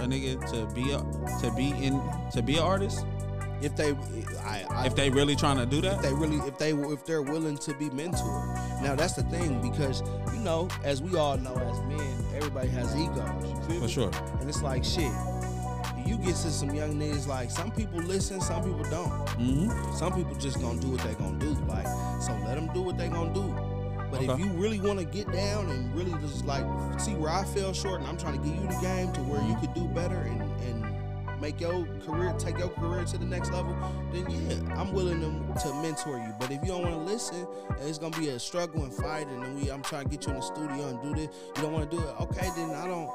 a nigga to be a, to be in to be an artist? If they, I, I If they really trying to do that, if they really if they if they're willing to be mentored. Now that's the thing because you know, as we all know as men, everybody has egos. For sure. And it's like shit. You get to some young niggas like some people listen, some people don't. Mm-hmm. Some people just gonna do what they gonna do. Like so, let them do what they gonna do. But if you really want to get down and really just like see where I fell short, and I'm trying to get you the game to where you mm-hmm. could do better and and make your career, take your career to the next level, then yeah, I'm willing to, to mentor you. But if you don't want to listen, it's gonna be a struggle and fight, and then we, I'm trying to get you in the studio and do this. You don't want to do it, okay? Then I don't.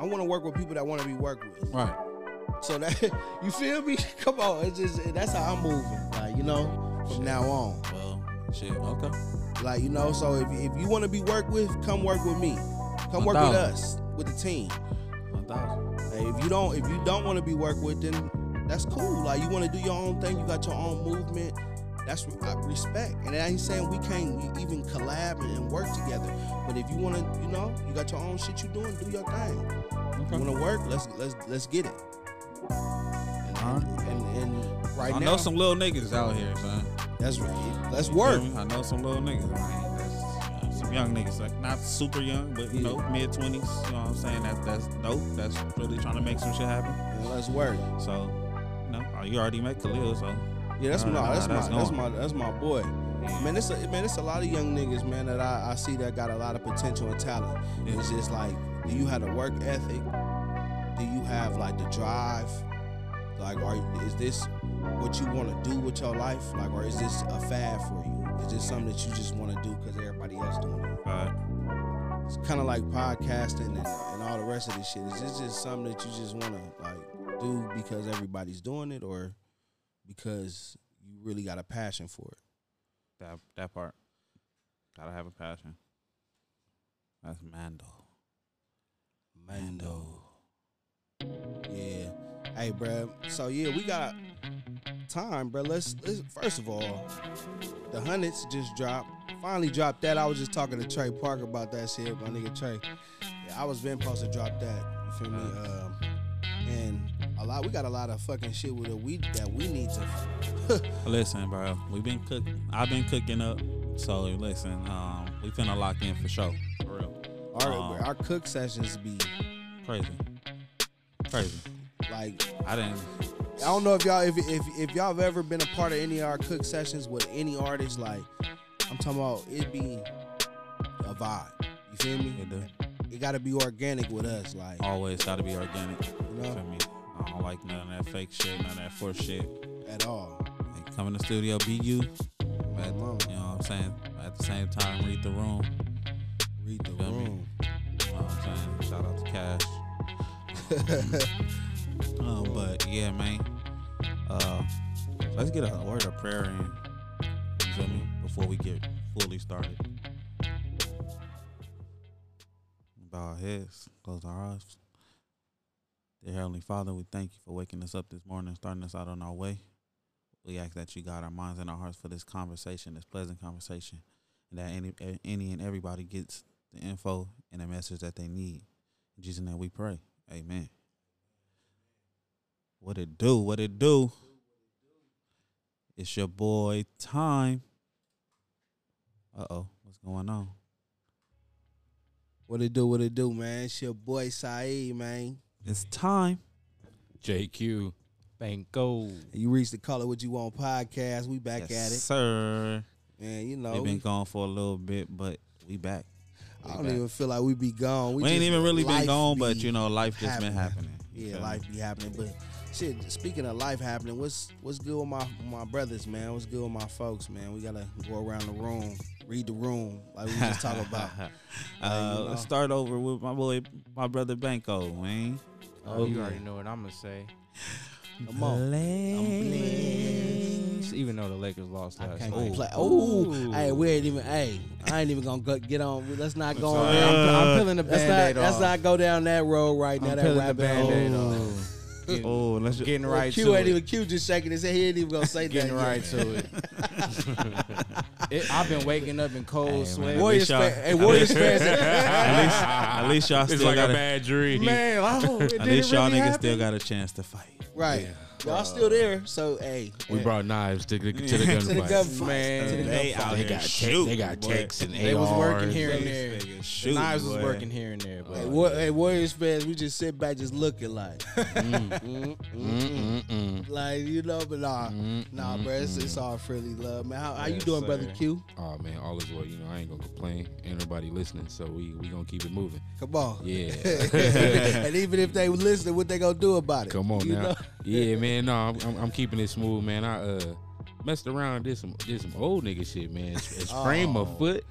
I want to work with people that want to be worked with. Right. So that you feel me? Come on, it's just that's how I'm moving. Like you know, from now on. Shit. Okay. Like you know, so if, if you want to be worked with, come work with me. Come work with us, with the team. One thousand. Hey, if you don't, if you don't want to be worked with, then that's cool. Like you want to do your own thing, you got your own movement. That's I respect, and I ain't saying we can't even collab and, and work together. But if you want to, you know, you got your own shit you doing, do your thing. You want to work? Let's let's let's get it. And, Alright. and, and right I now, know some little niggas out here, son. That's right. You work. Mm-hmm. I know some little niggas. Man. That's, some young niggas, like not super young, but you Yeah. know, mid twenties. You know what I'm saying? That that's dope. That's really trying to make some shit happen. Let's work. So, you know, oh, you already met Khalil, so Yeah, that's that's, that's my that's my that's my boy. Man, it's a man, it's a lot of young niggas, man, that I, I see that got a lot of potential and talent. Yeah. It's just like, do you have the work ethic? Do you have like the drive? Like, are is this what you want to do with your life? Like, or is this a fad for you? Is this something that you just want to do because everybody else doing it? Alright. It's kind of like podcasting and, and all the rest of this shit. Is this just something that you just want to like do because everybody's doing it, or because you really got a passion for it? that that part. Gotta have a passion. That's Mando. Mando. Yeah. Hey, bruh. So yeah, we got time, bro. Let's, let's first of all, the hundreds just dropped. Finally dropped that. I was just talking to Trey Parker about that shit, my nigga Trey. Yeah, I was been supposed to drop that. You feel me? Um, and a lot. We got a lot of fucking shit with it. We that we need to. Listen, bro, We've been cook. I've been cooking up. So listen, um, we finna lock in for sure. For real. Our, Um, our cook sessions be Crazy. Crazy. Like I didn't. I don't know if y'all if, if if y'all have ever been a part of any of our cook sessions with any artist. Like I'm talking about, it be a vibe. You feel me? It do. It got to be organic with us. Like Always gotta be organic. you Feel know, me? I don't like none of that fake shit, none of that forced shit. at all. Like, come in the studio, be you. But, you know what I'm saying? At the same time, read the room. Read the Feel room. You know what I'm saying? Shout out to Cash. Um, but yeah, man. Uh, let's get a word of prayer in. You feel me? Before we get fully started. Bow our heads, close our eyes. Dear Heavenly Father, we thank you for waking us up this morning, starting us out on our way. We ask that you guide our minds and our hearts for this conversation, this pleasant conversation, and that any any and everybody gets the info and the message that they need. In Jesus' name we pray. Amen. What it do? What it do? It's your boy time. Uh oh, what's going on? What it do? What it do, man? It's your boy Saeed, man. It's time. JQ. Banco. You reached the Color It What You Want podcast. We back yes, at it, sir. man. You know, We've been gone for a little bit, but we back. I don't back. even feel like we be gone. We, ain't even really been life gone, but you know, life just been happening. happening. Yeah, life be happening. But shit, speaking of life happening, what's what's good with my my brothers, man? What's good with my folks, man? We gotta go around the room, read the room, like we just talk about. uh, you know. let's start over with my boy, my brother Banco, man. Oh, you yeah. already know what I'm gonna say. Come on. Blessed. Even though the Lakers lost last night. play. Oh, hey, we ain't even. Hey, I ain't even gonna get on. Let's not go on. Sorry. I'm, I'm peeling the Let's band-aid not. Let's not go down that road right now. I'm that peeling the rabbit band-aid hole. off. Getting, Oh, let's just, getting oh, right Q to ain't it. even Q just shaking his head. He ain't even gonna say Getting that. right yet. to it. it, I've been waking up in cold Hey, man. sweat. At Warriors least y'all- fan, hey, Warriors fans. at least, at least y'all It's still like got a a, bad dream. Man, oh, at least y'all really niggas happen. still got a chance to fight. right. Y'all still there, so hey, We hey, brought knives to the, to the to the gunfight. gunfight. Man, To the They gunfight. out They here got, shooting, they got boy. texts and They was working here and there. niggas The shooting, knives was working here and there, but Hey, Wa- hey, Warriors fans, we just sit back, just looking like, Mm, mm, mm, like you know, but nah, nah, bro, it's, it's all friendly love, man. How, how you Yes, doing, brother. Q? Oh man, all is well. You know, I ain't gonna complain. Ain't nobody listening, so we we gonna keep it moving. Come on, Yeah. and even if they listening, what they gonna do about it? Come on You now. know? Yeah, man. No, I'm, I'm, I'm keeping it smooth, man. I uh messed around, did some did some old nigga shit, man. Sprained my Oh. foot.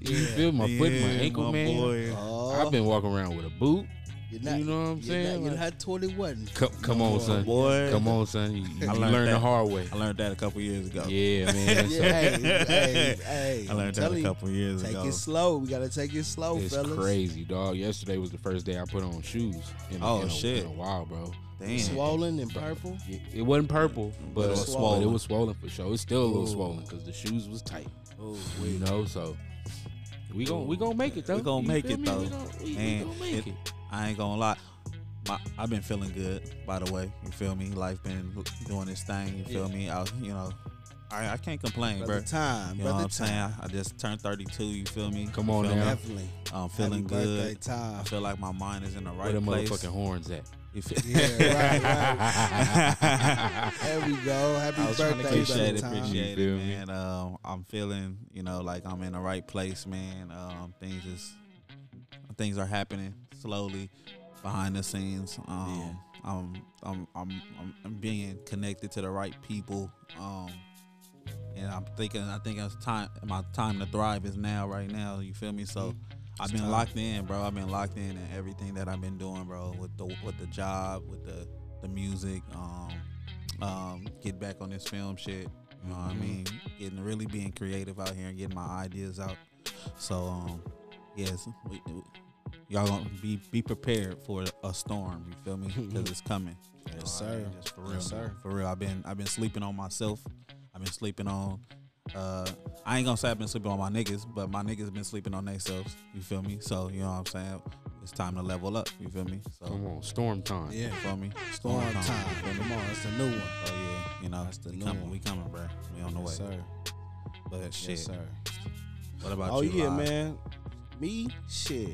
You Yeah. feel my foot, my ankle, my man. boy. Oh, I've been walking around with a boot. you're not, you know what I'm you're saying? Not, you're not 21. Come, come on, son. Boy. Come on, son. You, you I learn learned the hard way. I learned that a couple years ago. Yeah, man. Yeah, So hey, hey, hey, I I'm learned that a couple years Take ago. Take it slow. We gotta take it slow, it's fellas. crazy, dog. Yesterday was the first day I put on shoes. In, Oh, in a, shit. In a while, bro. Damn. Swollen and purple. It, it wasn't purple, but, But it it was was swollen. But it was swollen for sure. It's still a little Ooh. swollen because the shoes was tight. Oh, You know, so we gon' we gonna make it though. We gonna You make it, me? though. We gonna, we, we And gonna make it- it. I ain't gonna lie. My, I've been feeling good, by the way. You feel me? Life been doing its thing. You feel me? I, you know, I, I can't complain, brother bro. time, You know brother what I'm saying? I just turned 32. You feel me? Come on now. Definitely. I'm feeling Happy birthday good. time. I feel like my mind is in the right Where the place. motherfucking horns at? You Yeah, right, right. There we go. Happy I was trying to birthday, appreciate it, time. appreciate it, man. Um, I'm feeling, you know, like I'm in the right place, man. Um, things is things are happening slowly behind the scenes. Um, I'm, I'm, I'm, I'm, I'm being connected to the right people. Um, and I'm thinking, I think it's time. My time to thrive is now, right now. You feel me? So. I've been locked in, bro. I've been locked in and everything that I've been doing, bro. With the with the job, with the the music, um, um, get back on this film shit. You know what I Mhm. mean? Getting really being creative out here and getting my ideas out. So um, yes, we, we- y'all gonna be be prepared for a storm. You feel me? Because it's coming. You Yes, know I sir. mean? Just for real, Yes, sir. For real, I've been I've been sleeping on myself. I've been sleeping on. Uh, I ain't gonna say I've been sleeping on my niggas, but my niggas been sleeping on themselves. You feel me? So you know what I'm saying? It's time to level up. You feel me? So Come on, storm time. Yeah. you feel me? Storm time. you feel me? Come on, that's the new one. Oh yeah, you know That's the we new coming. one. We coming, bro. We on the way. Sir. But shit. Sir. What about Oh you? yeah, Live? man. Me, shit.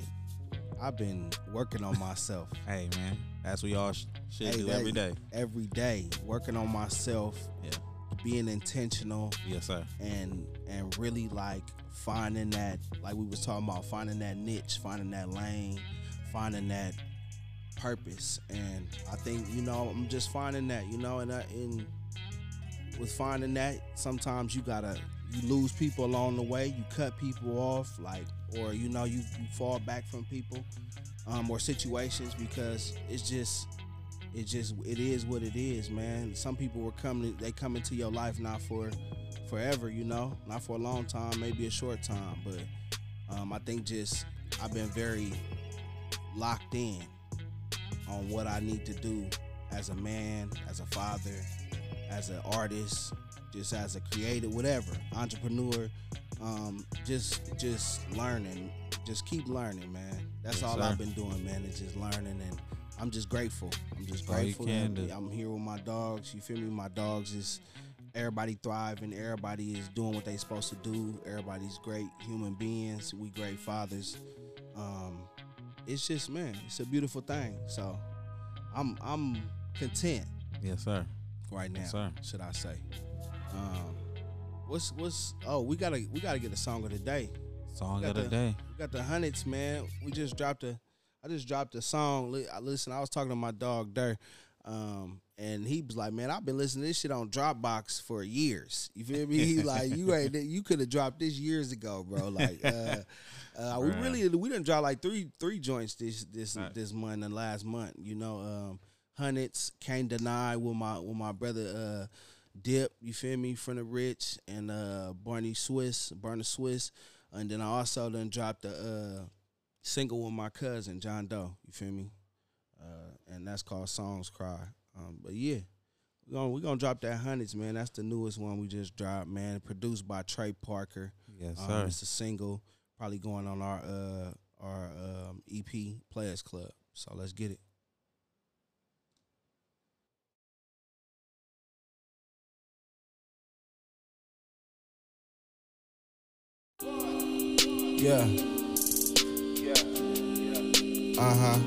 I've been working on myself Hey man, as we all sh- should Hey, do every day. every day. Working on myself, Yeah. Being intentional, Yes, sir. and and really like finding that, like we was talking about, finding that niche, finding that lane, finding that purpose. And I think you know I'm just finding that, you know, and I, and with finding that, sometimes you gotta you lose people along the way. You cut people off, like, or you know, you you fall back from people um, or situations because it's just it just it is what it is, man. Some people were coming, they come into your life not for forever, you know, not for a long time, maybe a short time, but um, I think just I've been very locked in on what I need to do as a man, as a father, as an artist, just as a creator, whatever, entrepreneur. Um, just just learning, just keep learning, man. That's Yes, all sir. I've been doing, man. Is just learning, and I'm just grateful. I'm just grateful. that. I'm here with my dogs. You feel me? My dogs is everybody thriving. Everybody is doing what they supposed to do. Everybody's great human beings. We great fathers. Um, it's just man, it's a beautiful thing. So I'm I'm content Yes, sir. right now. Yes, sir. Should I say? Um, what's what's oh we gotta we gotta get a song of the day. Song of the the- day. We got the hundreds, man. We just dropped a. I just dropped a song. I Listen, I was talking to my dog Dirt, um, and he was like, "Man, I've been listening to this shit on Dropbox for years. You feel me? He like, you ain't you could have dropped this years ago, bro. Like, uh, uh, we really we didn't drop like three three joints this this Right. this month and last month. You know, um, hundreds can't deny with my with my brother uh, Dip. You feel me? From the rich and uh, Barney Swiss, Barney Swiss. And then I also done dropped the. uh, single with my cousin John Doe. You feel me? Uh, and that's called Songs Cry. Um, but yeah, We're gonna, we gonna drop that hundreds, man. That's the newest one we just dropped, man. Produced by Trey Parker. Yes, Um, sir. it's a single, probably going on our uh our um, EP Players Club. So let's get it. Yeah. Uh huh.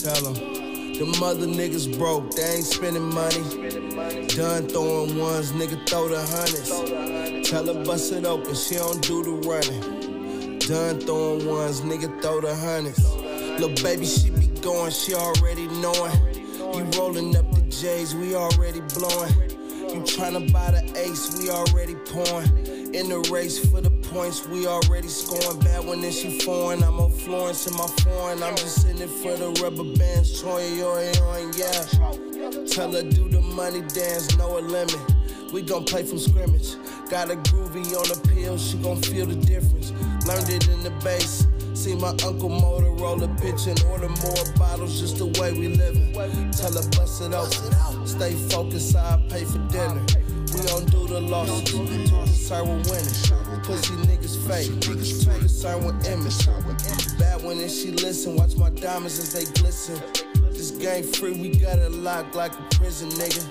Tell them. The mother niggas broke, they ain't spending money. Done throwing ones, nigga throw the hundreds. Tell her bust it open, she don't do the running. Done throwing ones, nigga throw the hundreds. Little baby, she be going, she already knowing. You rolling up the J's, we already blowing. You tryna buy the ace, we already pouring. In the race for the points, we already scoring. Bad when then she foreign, I'm on Florence in my foreign. I'm just in it for the rubber bands, Troy, yo, yeah. Tell her do the money dance, no limit. We gon' play from scrimmage. Got a groovy on the pill, she gon' feel the difference. Learned it in the base. See my uncle Motorola pitch and order more bottles, just the way we living. Tell her bust it open. Stay focused, I pay for dinner. We don't do the losses. Too concerned with winning. Pussy niggas fake. Too concerned with image. Bad when then she listen. Watch my diamonds as they glisten. This game free, we got it locked like a prison nigga.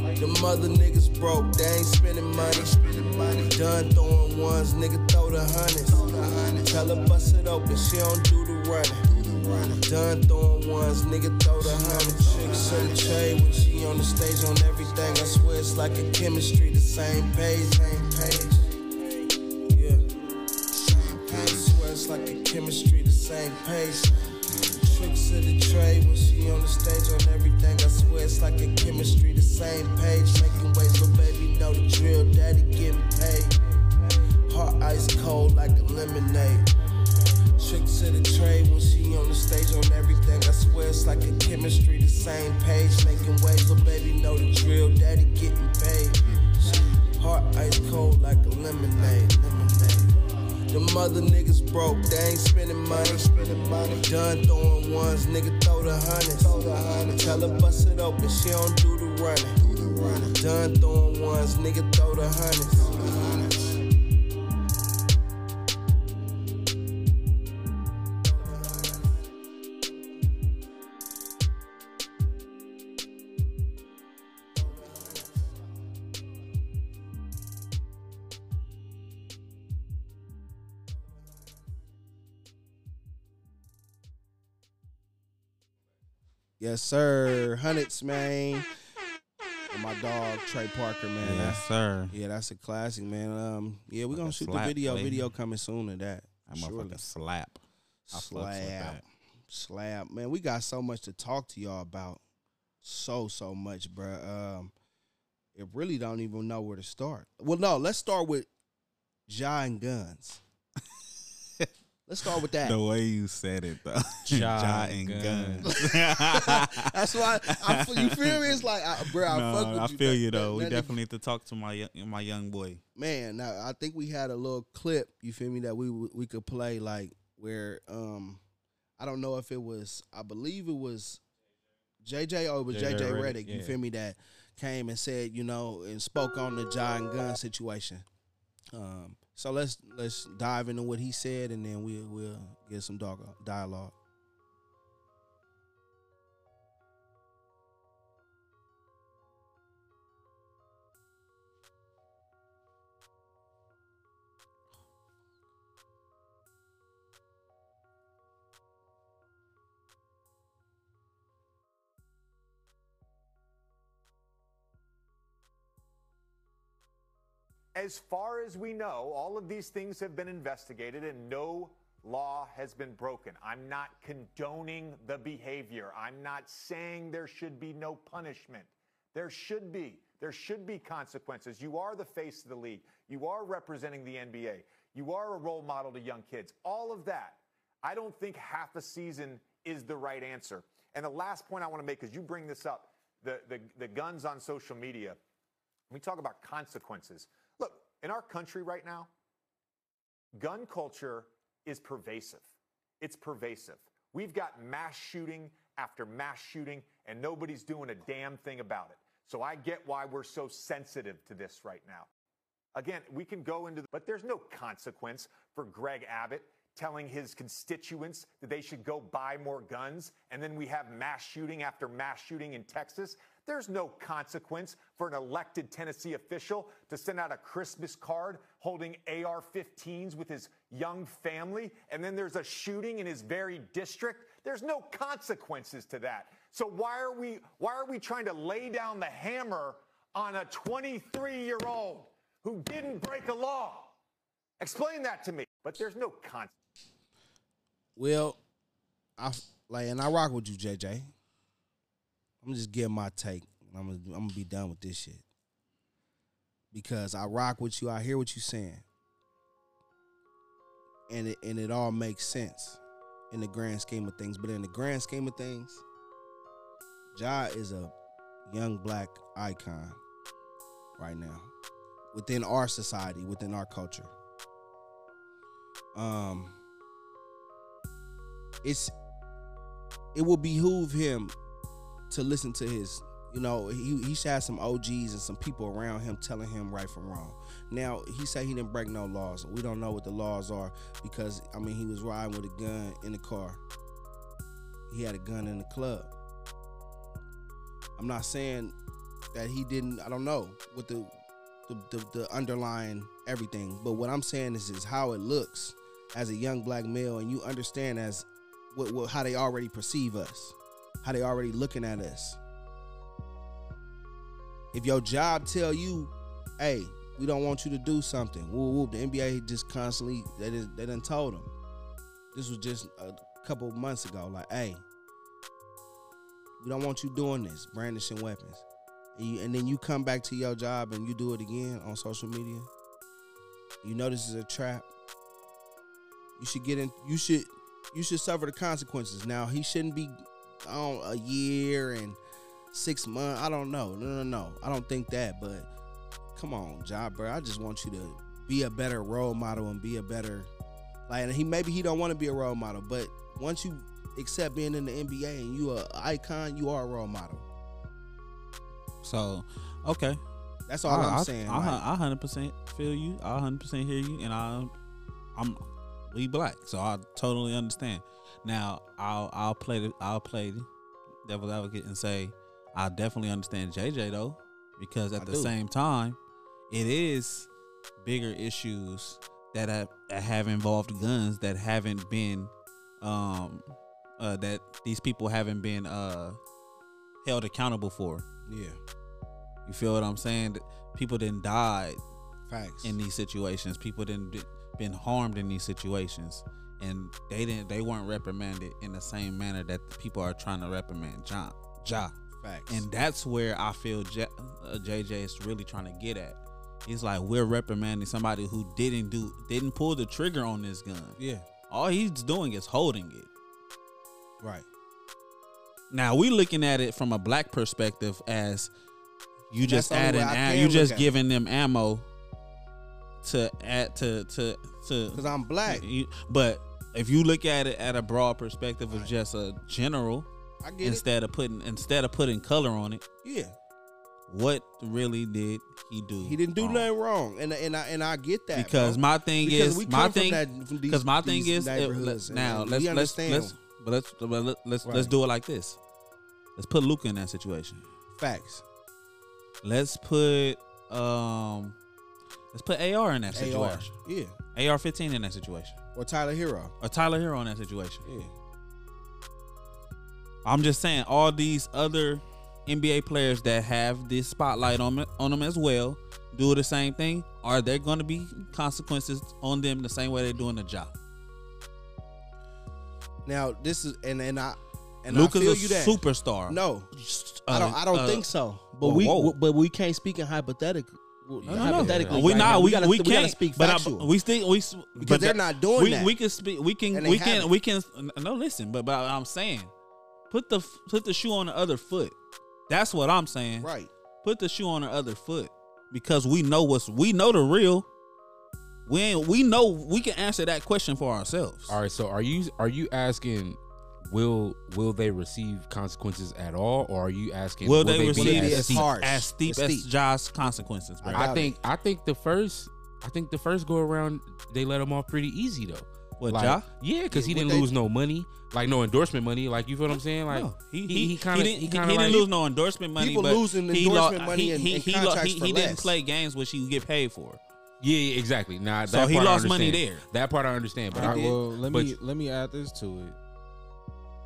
The mother niggas broke, they ain't spending money. Done throwing ones, nigga throw the hundreds. Tell her bust it open, she don't do the running. Done throwing ones, nigga throw the hundreds. Chicks in the trade when she on the stage on everything. I swear it's like a chemistry, the same page, same page. Yeah. I swear it's like a chemistry, the same page. Tricks of the trade when she on the stage on everything. I swear it's like a chemistry, the same page. Making waves, little baby know the drill. Daddy getting paid. Heart ice cold like a lemonade. Tricks of the trade when she on the stage on everything. I swear it's like a chemistry, the same page. Making waves, little baby know the drill. Daddy getting paid. Heart ice cold like a lemonade. The mother niggas broke, they ain't spending money. Spending money. Done throwing ones, nigga throw the hundreds. Tell her bust it open, she don't do the running. Done throwing ones, nigga throw the hundreds. Yes, sir. Hundreds, man. And my dog Trey Parker, man. yes, sir. yeah, that's a classic, man. Um, yeah, we're Like gonna shoot the video. Video coming soon of that. That Surely. motherfucker slap. I Slap, slap, man. We got so much to talk to y'all about. So so much, bro. Um, it really don't even know where to start. Well, no, let's start with Ja and Guns. Let's start with that. The way you said it, though. Ja Ja and and guns. guns. That's why I, feel- you feel me. It's like, I, bro, I no, fuck with I you. I feel That- you that- though. We that nigga- definitely need to talk to my young, my young boy. man now i think we had a little clip you feel me that we we could play like where um i don't know if it was i believe it was jj or it was JJ jj Redick, reddick you yeah. feel me that came and said you know and spoke on the john gunn situation um so let's let's dive into what he said and then we'll we'll get some dialogue As far as we know, all of these things have been investigated and no law has been broken. I'm not condoning the behavior. I'm not saying there should be no punishment. There should be. There should be consequences. You are the face of the league. You are representing the NBA. You are a role model to young kids. All of that. I don't think half a season is the right answer. And the last point I want to make is you bring this up the, the, the guns on social media. We talk about consequences. In our country right now, gun culture is pervasive. It's pervasive. We've got mass shooting after mass shooting, and nobody's doing a damn thing about it. So I get why we're so sensitive to this right now. Again, we can go into, the, but there's no consequence for Greg Abbott telling his constituents that they should go buy more guns, and then we have mass shooting after mass shooting in Texas. There's no consequence for an elected Tennessee official to send out a Christmas card holding AR 15s with his young family, and then there's a shooting in his very district. There's no consequences to that. So why are we why are we trying to lay down the hammer on a 23 year old who didn't break a law? Explain that to me. But there's no consequence. Well, I like, and I rock with you, JJ. I'm just giving my take. I'm gonna, I'm gonna be done with this shit because I rock with you. I hear what you're saying, and it and it all makes sense in the grand scheme of things. But in the grand scheme of things, Ja is a young black icon right now within our society, within our culture. Um, it's it will behoove him to listen to his you know he, he have some og's and some people around him telling him right from wrong. Now he said he didn't break no laws. We don't know what the laws are because i mean he was riding with a gun in the car. He had a gun in the club. I'm not saying that he didn't i don't know what the the, the, the underlying everything but what i'm saying is is how it looks as a young black male and you understand as what, what how they already perceive us how they already looking at us. If your job tell you, hey, we don't want you to do something, whoop, whoop, the NBA just constantly they just, they done told them. This was just a couple months ago. Like, hey, we don't want you doing this, brandishing weapons. And, you, and then you come back to your job and you do it again on social media. You know this is a trap. You should get in. You should you should suffer the consequences. Now he shouldn't be on a year and six months. I don't know. No, no, no. I don't think that. But come on, job, bro. I just want you to be a better role model and be a better like. he maybe he don't want to be a role model, but once you accept being in the NBA and you an icon, you are a role model. So, okay. That's all I, am saying. I, I, I, 100% feel you. I 100% hear you, and I, I'm we black, so I totally understand. Now I'll I'll play the I'll play the devil's advocate and say I definitely understand JJ though because at I the do. same time it is bigger issues that have, that have involved guns that haven't been um uh, that these people haven't been uh held accountable for. Yeah. You feel what I'm saying? People didn't die Facts. in these situations. People didn't been harmed in these situations and they didn't they weren't reprimanded in the same manner that the people are trying to reprimand John Ja. Facts. And that's where I feel J, uh, JJ is really trying to get at. He's like we're reprimanding somebody who didn't do didn't pull the trigger on this gun. Yeah. All he's doing is holding it. Right. Now we're looking at it from a black perspective as you and just adding am- you just giving them ammo to add to to to because I'm black. You, but if you look at it at a broad perspective of just a general, instead it. of putting instead of putting color on it, yeah. What really did he do? He didn't do wrong? nothing wrong, and and I and I get that because bro. my thing because is my thing because my thing is it, now let's let's let's but let's but let's let's, right. let's do it like this. Let's put Luka in that situation. Facts. Let's put um Let's put AR in that situation. AR, yeah. AR 15 in that situation. Or Tyler Herro. Or Tyler Herro in that situation. Yeah. I'm just saying, all these other NBA players that have this spotlight on, on them as well do the same thing. Are there going to be consequences on them the same way they're doing the job? Now, this is, and, and I, and Luka's I feel a you that. superstar. No, uh, I don't. I don't uh, think so. But whoa, we, whoa. but we can't speak in hypothetical no, hypothetically, we right not. We, we, we, can't speak factual. But I, we still we because they're not doing we, that. We can speak. We can. We can. We can. No, listen. But but I'm saying, put the put the shoe on the other foot. That's what I'm saying. Right. Put the shoe on the other foot because we know what's we know the real. We ain't, we know we can answer that question for ourselves. All right, so are you are you asking will will they receive consequences at all, or are you asking Will they be receive as as steep? harsh? as steep As as steep. Josh's consequences, bro? I I doubt think I think the first I think the first go around they let him off pretty easy though. What, like, Ja? Yeah, because he Yeah, what didn't they- lose no money, like no endorsement money. Like you feel what I'm saying? Like No, he, he he, he kind of didn't, he he, kind he didn't like lose no endorsement money. People but losing he endorsement lo- money he, and- he, and he, lo- he, he didn't play games which you get paid for. yeah, yeah, exactly. Nah, that So he part I lost money there. That part I understand, but All I, right, well, let but- me let me add this to it.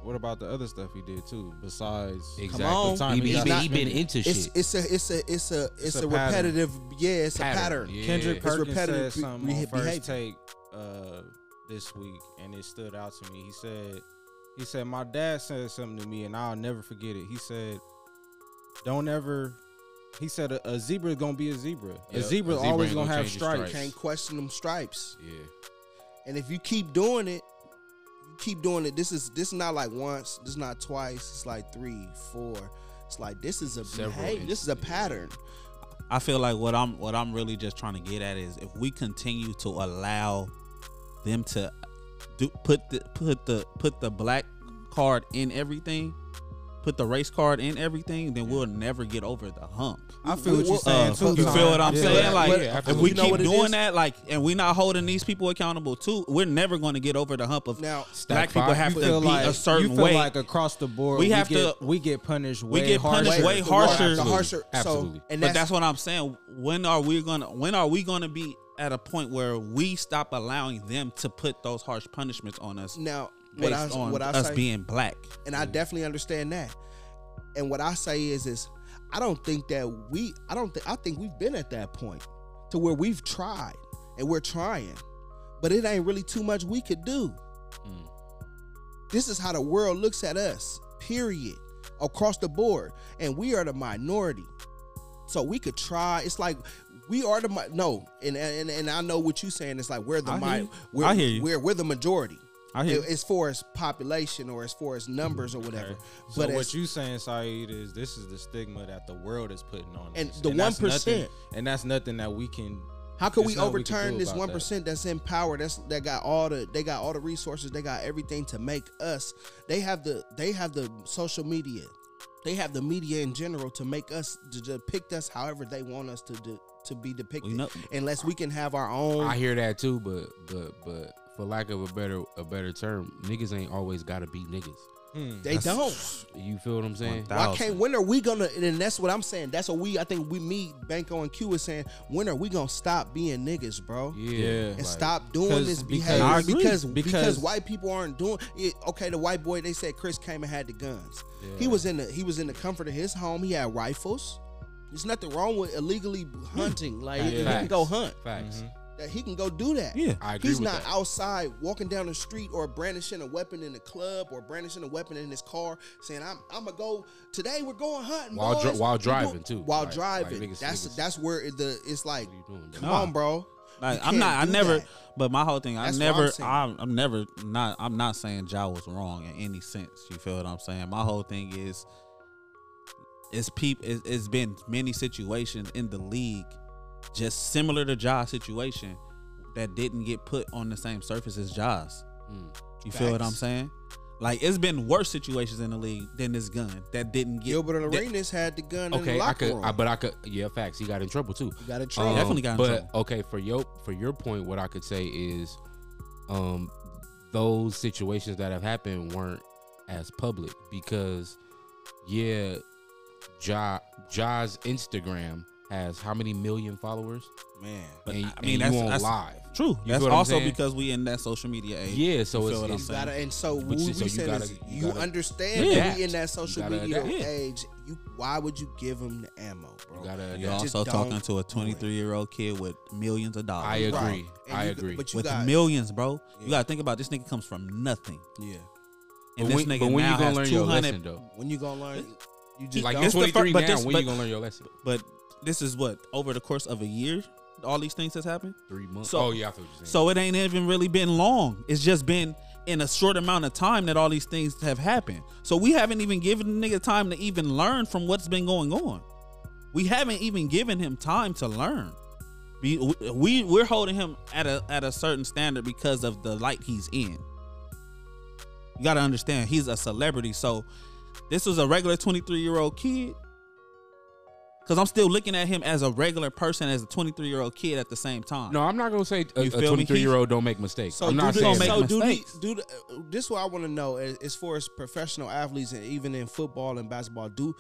What about the other stuff he did too? Besides, exactly. on. time he, he he, got been, he been into It's shit. it's a it's a it's a it's, a a, repetitive yeah it's Pattern, a pattern. yeah. Kendrick It's Perkins repetitive said something beha- on first behavior. take uh, this week, and it stood out to me. He said, "He said my dad said something to me, and I'll never forget it. He said, don't ever." He said a, a zebra is gonna be a zebra. Yeah, a zebra a zebra always gonna gonna have stripes. stripes. Can't question them stripes. yeah. And if you keep doing it, you keep doing it. This is this is not like once. This is not twice. It's like three, four. It's like this is a Several behavior. This is a pattern. I feel like what I'm what I'm really just trying to get at is if we continue to allow them to do put the put the put the black card in everything, put the race card in everything, then we'll never get over the hump. I feel what you're Uh, saying too. you feel what I'm Yeah. saying? Like but- if we You know keep doing that, like, and we're not holding these people accountable too, we're never going to get over the hump of Now, black people five. have You to feel be like a certain you feel way. like across the board We have get, to- we get punished we way get punished harsher. way harsher. The harsher. Absolutely. So, and but that's, that's what I'm saying. When are we gonna when are we gonna be at a point where we stop allowing them to put those harsh punishments on us now based what I on what I us say, being black? and I definitely understand that. And what I say is, is I don't think that we. I don't think. I think we've been at that point to where we've tried and we're trying, but it ain't really too much we could do. Mm. This is how the world looks at us. Period. Across the board, and we are the minority. So we could try. It's like we are the no, and and and I know what you're saying. It's like we're the I mi- we're, I hear you. We're we're the majority. I hear. As far as population or as far as numbers or whatever. Okay. So But what you saying, Saeed, is this is the stigma that the world is putting on And us. the 1%. and that's nothing that we can. how can we nothing we overturn this one that. that's in power? That's that got all the they got all the resources. They got everything to make us. They have the they have the social media. They have the media in general to make us to depict us however they want us to de, to be depicted. We know- Unless we can have our own. I hear that too, but but but for lack of a better a better term, niggas ain't always gotta be niggas. Hmm. they That's- don't. You feel what I'm saying? Why can't? When are we gonna? And that's what I'm saying. That's what we. I think we meet Banco and Q is saying. When are we gonna stop being niggas, bro? Yeah, Yeah. and like, stop doing 'cause- this behavior I because, because Because- white people aren't doing it. Okay, the white boy they said Chris came and had the guns. He was in the he was in the comfort of his home. He had rifles. There's nothing wrong with illegally hunting. Like Yeah. he can go Facts. hunt. Facts. That he can go do that. Yeah. I agree He's with not that. outside walking down the street or brandishing a weapon in the club or brandishing a weapon in his car, saying I'm I'm gonna go today. We're going hunting While dri- while driving, too. While Like- like driving, niggas- that's niggas- that's where the it's like, What doing, come man? Nah. on, bro. Like, I'm can't. I never. that. But my whole thing, I That's what I'm never. I'm, I'm never not. I'm not saying Ja was wrong in any sense. You feel what I'm saying? My whole thing is, it's peep. It's, it's been many situations in the league, just similar to Ja's situation, that didn't get put on the same surface as Ja's. Mm. You feel what I'm saying? Like it's been worse situations in the league than this gun that didn't get. Gilbert that- Arenas had the gun in the Okay, I could, room. I, but I could, yeah, facts. He got in trouble too. you got to Um, train. Definitely got in but trouble. But okay, for your for your point, what I could say is, um, those situations that have happened weren't as public because, yeah, Ja Ja's Instagram has how many million followers? man. But and, I mean, you that's- on that's- live. True. You That's feel what I'm also because we in that social media age. Yeah, so You it's, feel what I'm it's saying? Gotta, and so what you- we so you said gotta- is you you gotta understand Yeah. that we in that social gotta media adapt. Yeah. age. You why would you give them the ammo, bro? you gotta. You're also talking to a 23 year old kid with millions of dollars. I agree. Right. I you- agree. But you with got millions, bro. Yeah. You gotta think about this nigga comes from nothing. yeah. And But this when, nigga but when now you gonna has learn your 200 lesson though? When you gonna learn? You just Like you're It's the fir- 23 now. when you gonna learn your lesson? But this is what over the course of a year, all these things has happened. Three months. So- oh yeah, I feel what you're saying. So it ain't even really been long. It's just been in a short amount of time that all these things have happened. So we haven't even given the nigga time to even learn from what's been going on. We haven't even given him time to learn Be, we we're holding him at a at a certain standard because of the light he's in. You got to understand, he's a celebrity. So this was a regular 23 year old kid. Cause I'm still looking at him as a regular person, as a 23 year old kid at the same time. No, I'm not gonna say a, a 23 year old don't make mistakes. So I'm do not saying make so that. do the, mistakes. do the, this is what I want to know as, as far as professional athletes and even in football and basketball do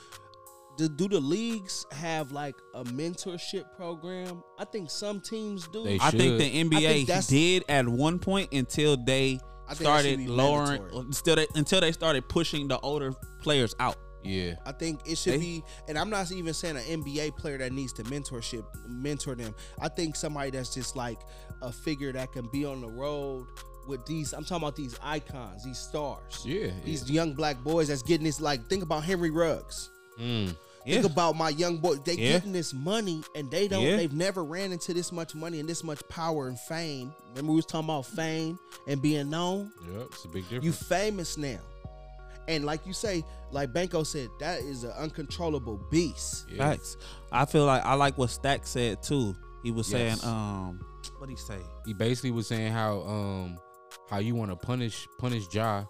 do, do the leagues have like a mentorship program? I think some teams do. They I think the NBA think did at one point until they I think that should started lowering, mandatory. still they, until they started pushing the older players out. Yeah, I think it should They- be, and I'm not even saying an NBA player that needs to mentorship mentor them. I think somebody that's just like a figure that can be on the road with these. I'm talking about these icons, these stars. yeah. These young black boys that's getting this. Like, think about Henry Ruggs. Mm. Yeah. Think about my young boy. They Yeah. getting this money and they don't. Yeah. They've never ran into this much money and this much power and fame. Remember we was talking about fame and being known. Yep, it's a big difference. You famous now. And like you say, like Banco said, that is an uncontrollable beast. Yeah. Facts. I feel like I like what Stack said too. He was Yes. saying, um, what he say? he basically was saying how um how you want to punish punish Ja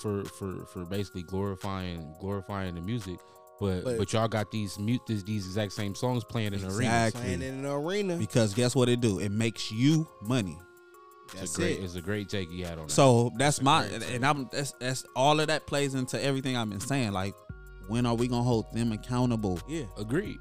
for for for basically glorifying glorifying the music, but But- but, y'all got these mute these, these exact same songs playing in the arena. Playing in an arena. Because guess what it do? It makes you money. It's That's a great it. it's a great take he had on that. So that's my and I'm that's that's all of that plays into everything I've been saying. Like, when are we gonna hold them accountable? Yeah. agreed,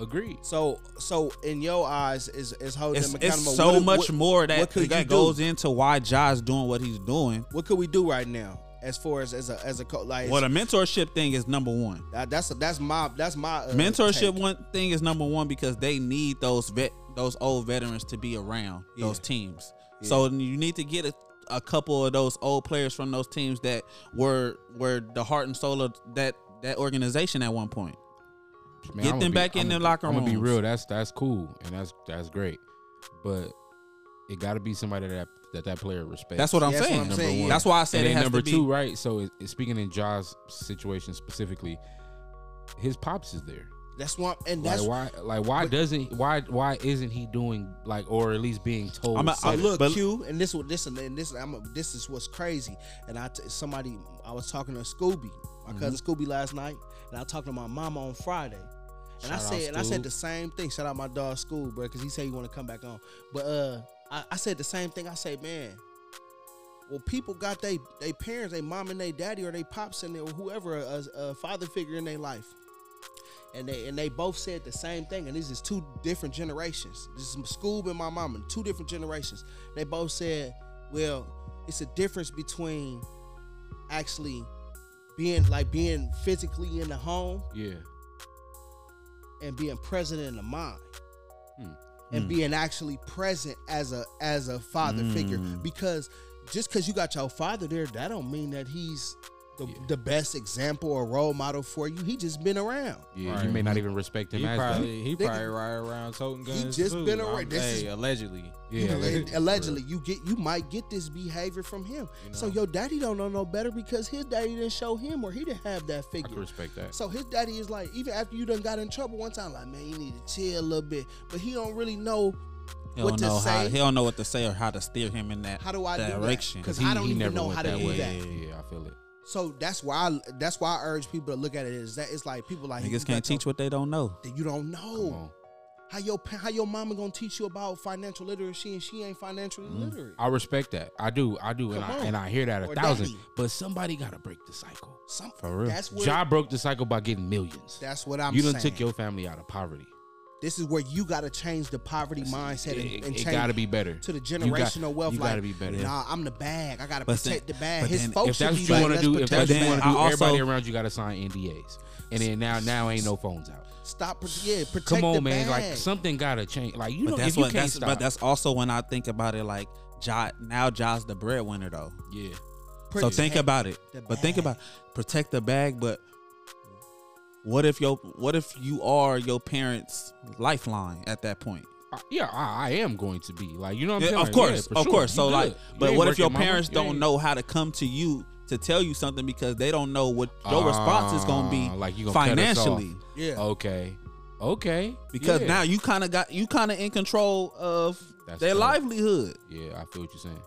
agreed. So so in your eyes is is holding It's, them it's accountable. so What- much what- more that, could that you do? goes into why Ja's doing what he's doing. What could we do right now as far as as a as a co- like Well, the mentorship thing is number one. that- that's that's my that's my uh, mentorship take. one thing is number one because they need those vet those old veterans to be around those Yeah. So you need to get a, a couple of those old players from those teams that were were the heart and soul of that that organization at one point. Man, Get I'ma them be- back in I'ma- the locker I'm gonna be real. That's that's cool and that's that's great, but it got to be somebody that that that player respects. That's what I'm That's what saying. I'm number saying, one. That's why I said and it has number to be two, right? So it, it- speaking in Ja's situation specifically, his pops is there. That's why, and Like that's why? Like why but- doesn't why why isn't he doing like or at least being told? I'm a- said I I look- look but- Q, and this what this and this I'm a, this is what's crazy. And I t- somebody I was talking to Scooby, my cousin Mm-hmm. Scooby last night, and I talked to my mama on Friday. And I Shout out said and I said the same thing. Shout out my dog Scoob, bro, because he said he want to come back on. But uh, I, I said the same thing. I say, man, well, people got they they parents, they mom and they daddy or they pops and they, or whoever a, a father figure in their life, and they and they both said the same thing. And this is two different generations. This is Scoob and my mama, two different generations. They both said, well, it's a difference between actually being like being physically in the home yeah, and being present in the mind Hmm. and Hmm. being actually present as a as a father figure Hmm. because just because you got your father there that don't mean that he's the, Yeah. the best example or role model for you he just been around yeah. Right. You may not even respect him He as that. probably he Nigga, probably ride around toting he just too. been around- this hey, is- allegedly. Yeah, You- allegedly. allegedly you get you might get this behavior from him You so your daddy don't know no better because his daddy didn't show him or he didn't have that I can figure respect that. So his daddy is like, even after you done got in trouble one time, like, man, you need to chill a little bit. But he don't really know He what don't to know how say. he don't know what to say or how to steer him in that How do I do that? direction. 'Cause he, I don't he even never know how to do way. that. Yeah, yeah, I feel it. So that's why I, that's why I urge people to look at it is that it's like people like you Niggas can't teach your- what they don't know. that you don't know. How your how your mama gonna teach you about financial literacy and she ain't financially mm-hmm. literate? I respect that. I do. I do, and Come I on. and I hear that a Or thousand. daddy. But somebody got to break the cycle. Some, For real. That's where Ja broke the cycle by getting millions. that's what I'm saying. you done saying. took your family out of poverty. This is where you got to change the poverty mindset and, It, and it change got to be better. to the You got- generational wealth. You like, got to be better. Nah, I'm the bag. I gotta protect then- the bag. His then folks if that's what you want to do, if that's what you want to do, also- everybody around you got to sign NDAs, and then now now ain't no phones out. Stop. Yeah, protect the bag. Come the on, man. bag. Like something got to change. Like you But know, that's if you what can't that's stop. but that's also when I think about it like Ja now Ja's the breadwinner though. yeah. So think about it. But think about protect the bag, but what if your what if you are your parents' lifeline at that point? I- yeah, I, I am going to be like you know. What I'm Yeah, saying? of course, Yeah, of sure. course. You So good. like, but ain't what if your working, mama. parents don't ain't- know how to come to you to tell you something because they don't know what your response is going to be Ah, like you gonna cut us off. financially? Yeah. Okay. Okay. because yeah. now you kind of got you kind of in control of That's their dope. livelihood. Yeah, I feel what you're saying.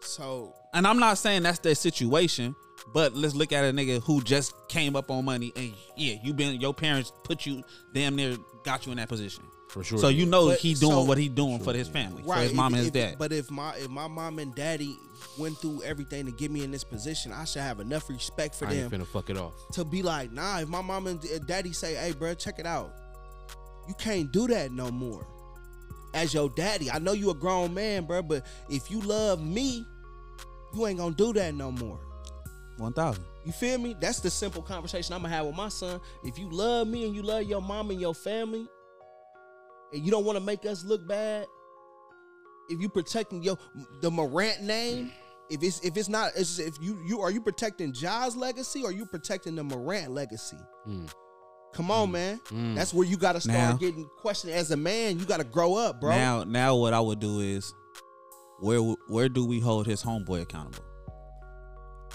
So And I'm not saying that's their situation, but let's look at a nigga who just came up on money and yeah, you been your parents put you damn near got you in that position. For sure. So you know But- he doing so- what he doing for his yeah. family, for right, his if- mom and his if- dad. But if my if my mom and daddy went through everything to get me in this position, I should have enough respect for I ain't them finna fuck it off. to be like, nah. If my mom and daddy say, "Hey, bro, check it out," you can't do that no more. As your daddy, I know you a grown man, bro, but if you love me, you ain't gonna do that no more. One thousand. You feel me? That's the simple conversation I'm gonna have with my son. If you love me and you love your mom and your family, and you don't want to make us look bad, if you protecting your the Morant name, if it's if it's not, it's if you you are you protecting Ja's legacy or you protecting the Morant legacy? Mm. Come on, man. Mm. That's where you gotta start Now- getting questioned as a man. You gotta grow up, bro. Now, now what I would do is, where where do we hold his homeboy accountable?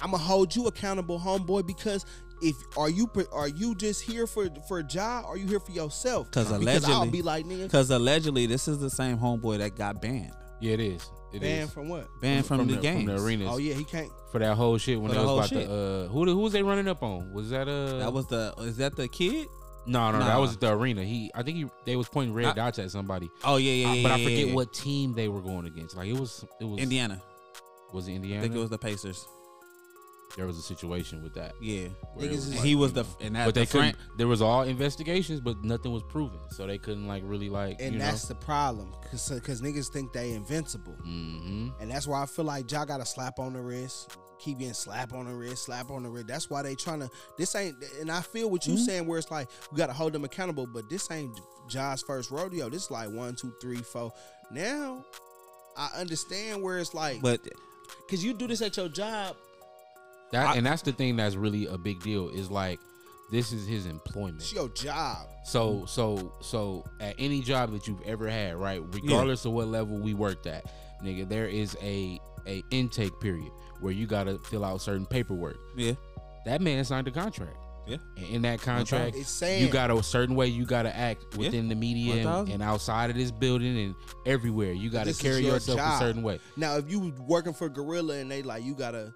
I'm gonna hold you accountable, homeboy, because if are you are you just here for for a job? Or are you here for yourself? 'Cause I'll allegedly- be like nigga, Because allegedly, this is the same homeboy that got banned, Yeah, it is. It is banned from what? banned from, the, from games. the arenas Oh yeah, he can't. for that whole shit when For they the was about shit. the uh who who was they running up on? Was that uh That was the. Is that the kid? no no that was the arena. He I think he they was pointing red I- dots at somebody. Oh yeah, yeah, Uh, yeah. but I forget yeah. what team they were going against. Like it was it was Indiana. was it Indiana? I think it was the Pacers. There was a situation with that. Yeah, Niggas was is- like, he was the and that but they the couldn't. There was all investigations, but nothing was proven, so they couldn't like really like And you that's the problem, cause cause niggas think they invincible, hmm and that's why I feel like Ja got a slap on the wrist, keep getting slap on the wrist, slap on the wrist. That's why they trying to. This ain't, and I feel what you Mm-hmm. saying, where it's like we gotta hold them accountable, but this ain't Ja's first rodeo. This is like one, two, three, four. Now I understand where it's like, But cause you do this at your job. That I- and that's the thing that's really a big deal is like this is his employment. It's your job. So so so at any job that you've ever had, right, regardless of what level we worked at, nigga, there is a a intake period where you gotta fill out certain paperwork. yeah, That man signed a contract. Yeah. And in that contract, you got a certain way you got to act Yeah. within the media and, and outside of this building and everywhere. You got to carry your yourself a certain way. Now, if you working for Gorilla and they like you gotta,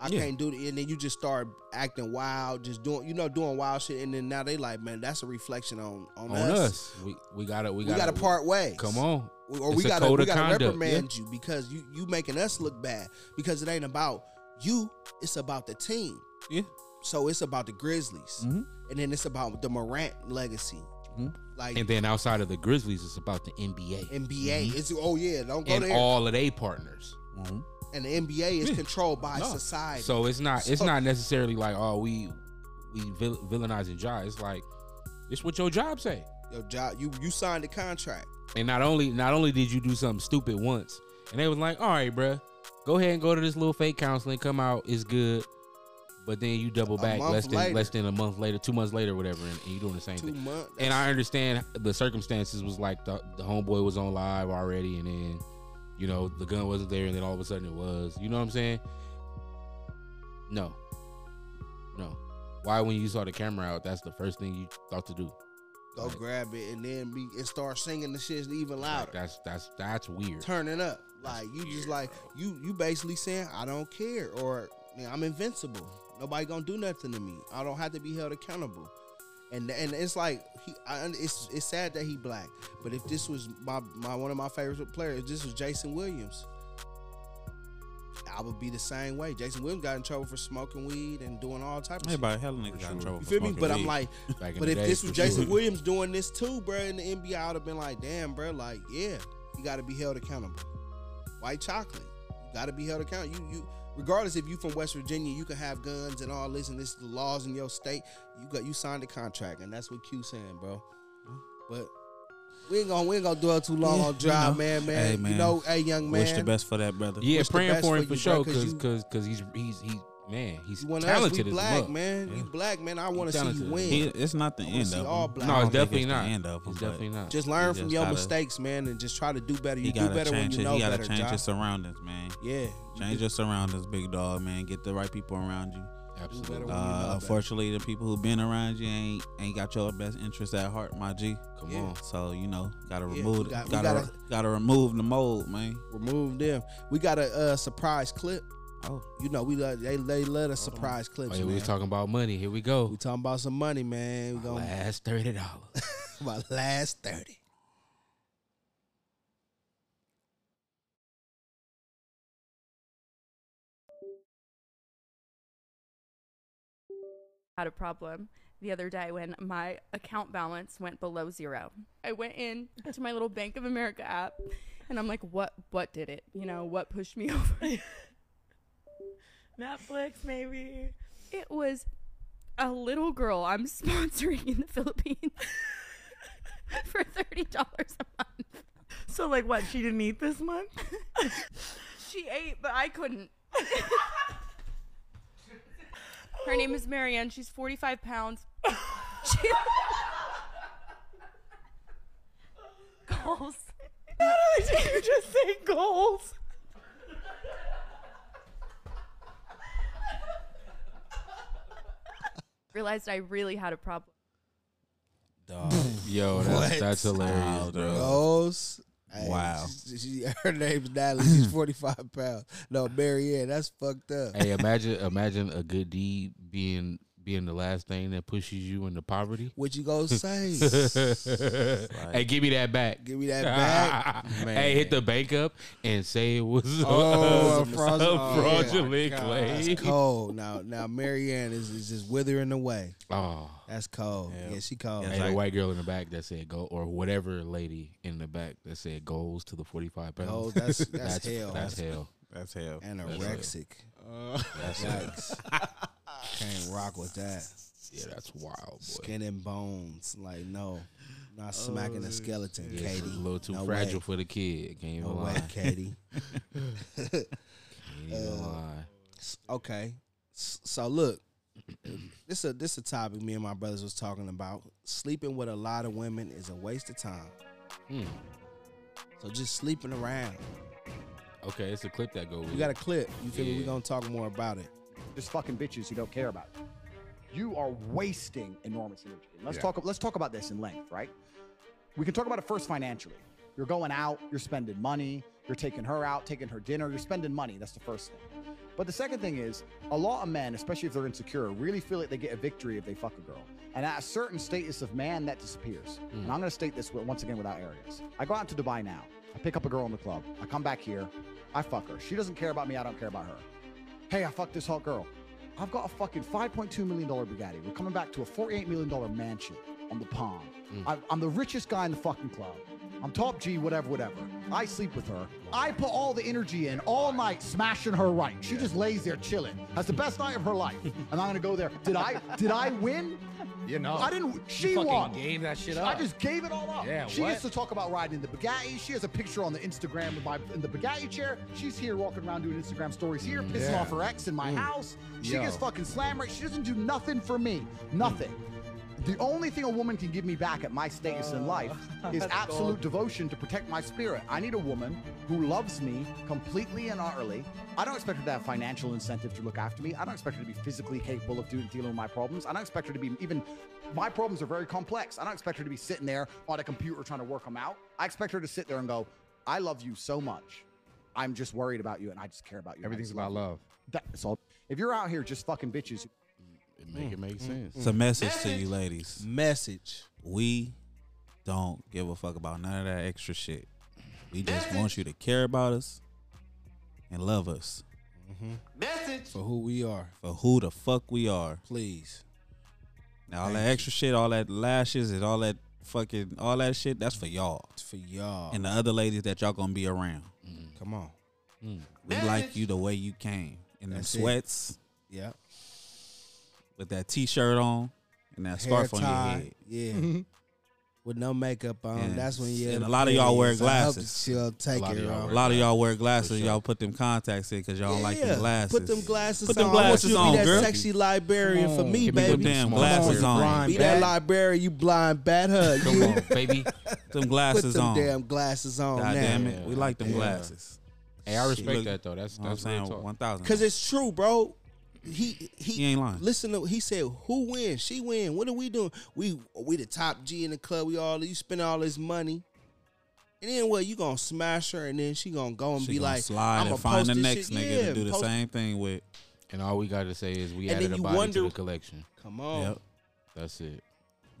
I Yeah. can't do it, and then you just start acting wild, just doing, you know, doing wild shit, and then now they like, man, that's a reflection on on, On us. us, we we gotta we We, gotta, gotta part ways. Come on, or It's we gotta we gotta conduct, reprimand you because you you making us look bad because it ain't about you, it's about the team. yeah. So it's about the Grizzlies, Mhm. and then it's about the Morant legacy. Mhm. Like and then outside of the Grizzlies, it's about the NBA NBA, it's oh yeah, don't go and there. all of their partners. And the NBA is controlled by No. society. So it's not it's So- not necessarily like oh we we vil- villainizing Ja. It's like it's what your job say. your job, you you signed the contract. And not only not only did you do something stupid once, and they was like, all right, bruh, go ahead and go to this little fake counseling, come out, it's good. But then you double back less than later. less than a month later, two months later, whatever, and, and you doing the same Two thing. months. And I understand the circumstances was like the the homeboy was on live already, and then you know the gun wasn't there, and then all of a sudden it was. You know what I'm saying? No, no. Why when you saw the camera out, that's the first thing you thought to do? go Like, grab it and then be and start singing the shit even like, louder. that's that's that's weird. Turn it up. Like you just like bro. you you basically saying I don't care or I'm invincible. Nobody gonna do nothing to me. I don't have to be held accountable. And and it's like he, I, it's it's sad that he black. But if this was my my one of my favorite players, this was Jason Williams. I would be the same way. Jason Williams got in trouble for smoking weed and doing all type of shit. Everybody, hell niggas got in sure. trouble. You for feel me? smoking But I'm like, but if day, this was for Jason sure. Williams doing this too, bro, in the NBA, I would have been like, damn, bro, like, yeah, you got to be held accountable. White chocolate, you got to be held accountable. You, you, regardless if you from West Virginia, you can have guns and all this, and this is the laws in your state. You got, you signed a contract, and that's what Q saying, bro. But we ain't gonna, we ain't gonna dwell too long Yeah, on you drive, know. man, man. Hey, You know, hey, young man. wish the best for that brother. Yeah, Wish praying for for him you, for bro, sure, 'cause cause cause cause he's he's he man, he's You want us, we talented as black, well. man. Yeah. You black, man. I want to see you win. He, it's not the I end of all black. No, I it's don't definitely the not. end of him, It's definitely not. Just learn He from just your gotta- mistakes, man, and just try to do better. He You do gotta better when you His, know he gotta better. change Ja. his surroundings, man. Yeah, Change your surroundings, big dog, man. Get the right people around you. Absolutely. when you Uh, better. unfortunately, the people who've been around you ain't ain't got your best interest at heart, my G. Come Yeah. on. So you know, gotta we remove, got, gotta gotta- gotta remove the mold, man. remove them. We got a uh, surprise clip. Oh, You know, we love, they they let us surprise Oh, clips. yeah, we was talking about money. Here we go. we talking about some money, man. We gonna Last thirty dollars. my last thirty. had a problem the other day when my account balance went below zero. I went in to my little Bank of America app and I'm like, what what did it? You know, what pushed me over? Netflix, maybe. It was a little girl I'm sponsoring in the Philippines for thirty dollars a month. So, like, what? She didn't eat this month? She ate, but I couldn't. Her name is Marianne. She's 45 pounds. She, Goals. Did you just say goals? Realized I really had a problem. Dog. Yo, that's, that's hilarious, Wow, bro. Rose. Hey, Wow. She, she- her name's Natalie. She's 45 pounds. No, Marianne, that's fucked up. Hey, imagine imagine a good deed being being the last thing that pushes you into poverty. What you gonna say? hey, give me that back. Give me that back. hey, hit the bank up and say it was Oh, a a fraudulent- oh, fraudulent yeah. claim. That's cold. Now, now Marianne is, is just withering away. Oh, That's cold. Yeah. Yeah, she cold. Yeah, and like- the white girl in the back that said go, or whatever lady in the back that said goes to the forty five pounds. Oh, that's that's, that's hell. That's hell. that's hell. Anorexic. That's Yikes. Can't rock with that. yeah, that's wild, boy. Skin and bones. Like no, not smacking a skeleton, Yeah, Katie. a little too No fragile way. for the kid. Can't even No lie. way, Katie. Can't even Uh, lie. Okay. So look, this a this a topic me and my brothers was talking about. Sleeping with a lot of women is a waste of time. Hmm. So just sleeping around. Okay, it's a clip that goes. We got a clip. You feel me? Yeah. We gonna talk more about it. There's fucking bitches who don't care about it. You are wasting enormous energy. Let's talk. Let's talk about this in length, right? We can talk about it first financially. You're going out. You're spending money. You're taking her out, taking her dinner. You're spending money. That's the first thing. But the second thing is, a lot of men, especially if they're insecure, really feel like they get a victory if they fuck a girl. And at a certain status of man, that disappears. Hmm. And I'm going to state this once again without arrogance. I go out to Dubai now. I pick up a girl in the club. I come back here. I fuck her. She doesn't care about me. I don't care about her. Hey, I fucked this hot girl. I've got a fucking $5.2 million Bugatti. We're coming back to a $48 million mansion on the pond. Mm. I, I'm the richest guy in the fucking club. I'm top G, whatever, whatever. I sleep with her. I put all the energy in all night smashing her right. She just lays there chilling. Has the best night of her life. And I'm gonna go there. Did I did I win? Mm-hmm. You know. I didn't she fucking won. gave that shit up. I just gave it all up. Yeah, she what? gets to talk about riding in the Bugatti. She has a picture on the Instagram with my in the Bugatti chair. She's here walking around doing Instagram stories here, pissing Yeah. off her ex in my mm. house. She Yo. gets fucking slammed. She doesn't do nothing for me. Nothing. The only thing a woman can give me back at my status in life is absolute devotion to protect my spirit. I need a woman who loves me completely and utterly. I don't expect her to have financial incentive to look after me. I don't expect her to be physically capable of doing, dealing with my problems. I don't expect her to be even. My problems are very complex. I don't expect her to be sitting there on a computer trying to work them out. I expect her to sit there and go, "I love you so much. I'm just worried about you, and I just care about you. Everything's about love. That's all. If you're out here just fucking bitches, It make it make mm, mm, sense. Mm. It's a message to you, ladies. Message. We don't give a fuck about none of that extra shit. We just want you to care about us and love us mm-hmm. Message. For who we are. for who the fuck we are. Please. Now all Thank that you. extra shit, all that lashes and all that fucking all that shit, that's for y'all It's for y'all. and the other ladies that y'all gonna be around. Come on. We like you the way you came in them That's it. sweats Yeah. With that t-shirt on and that scarf on your head. Yeah. Mm-hmm. With no makeup on. And- That's when you. and a lot of y'all wear I hope that glasses. She'll take lot it y'all A lot of y'all wear glasses. sure. Y'all put them contacts in because y'all don't like Yeah. them glasses. Put them glasses Put them on. glasses I want you on, to be girl. that sexy librarian for Come me, on. Put them baby. damn Small glasses on. on. Blind Be that librarian, you blind bat hug. Come on, baby. Them Put glasses them on. damn glasses on God now. damn it. We like them Yeah. glasses. Hey, I respect Look, that though. That's You what I'm that's saying? One thousand. Cause it's true, bro. He he, He ain't lying. Listen to he said, "Who wins? She win. What are we doing? We we the top G in the club. We all you spend all this money." And then what? You gonna smash her, and then she gonna go and She be gonna like, slide "I'ma and find the next shit." nigga Yeah, to do the post- same thing with. And all we got to say is we And added a you body wonder- to the collection. Come on, Yep. That's it.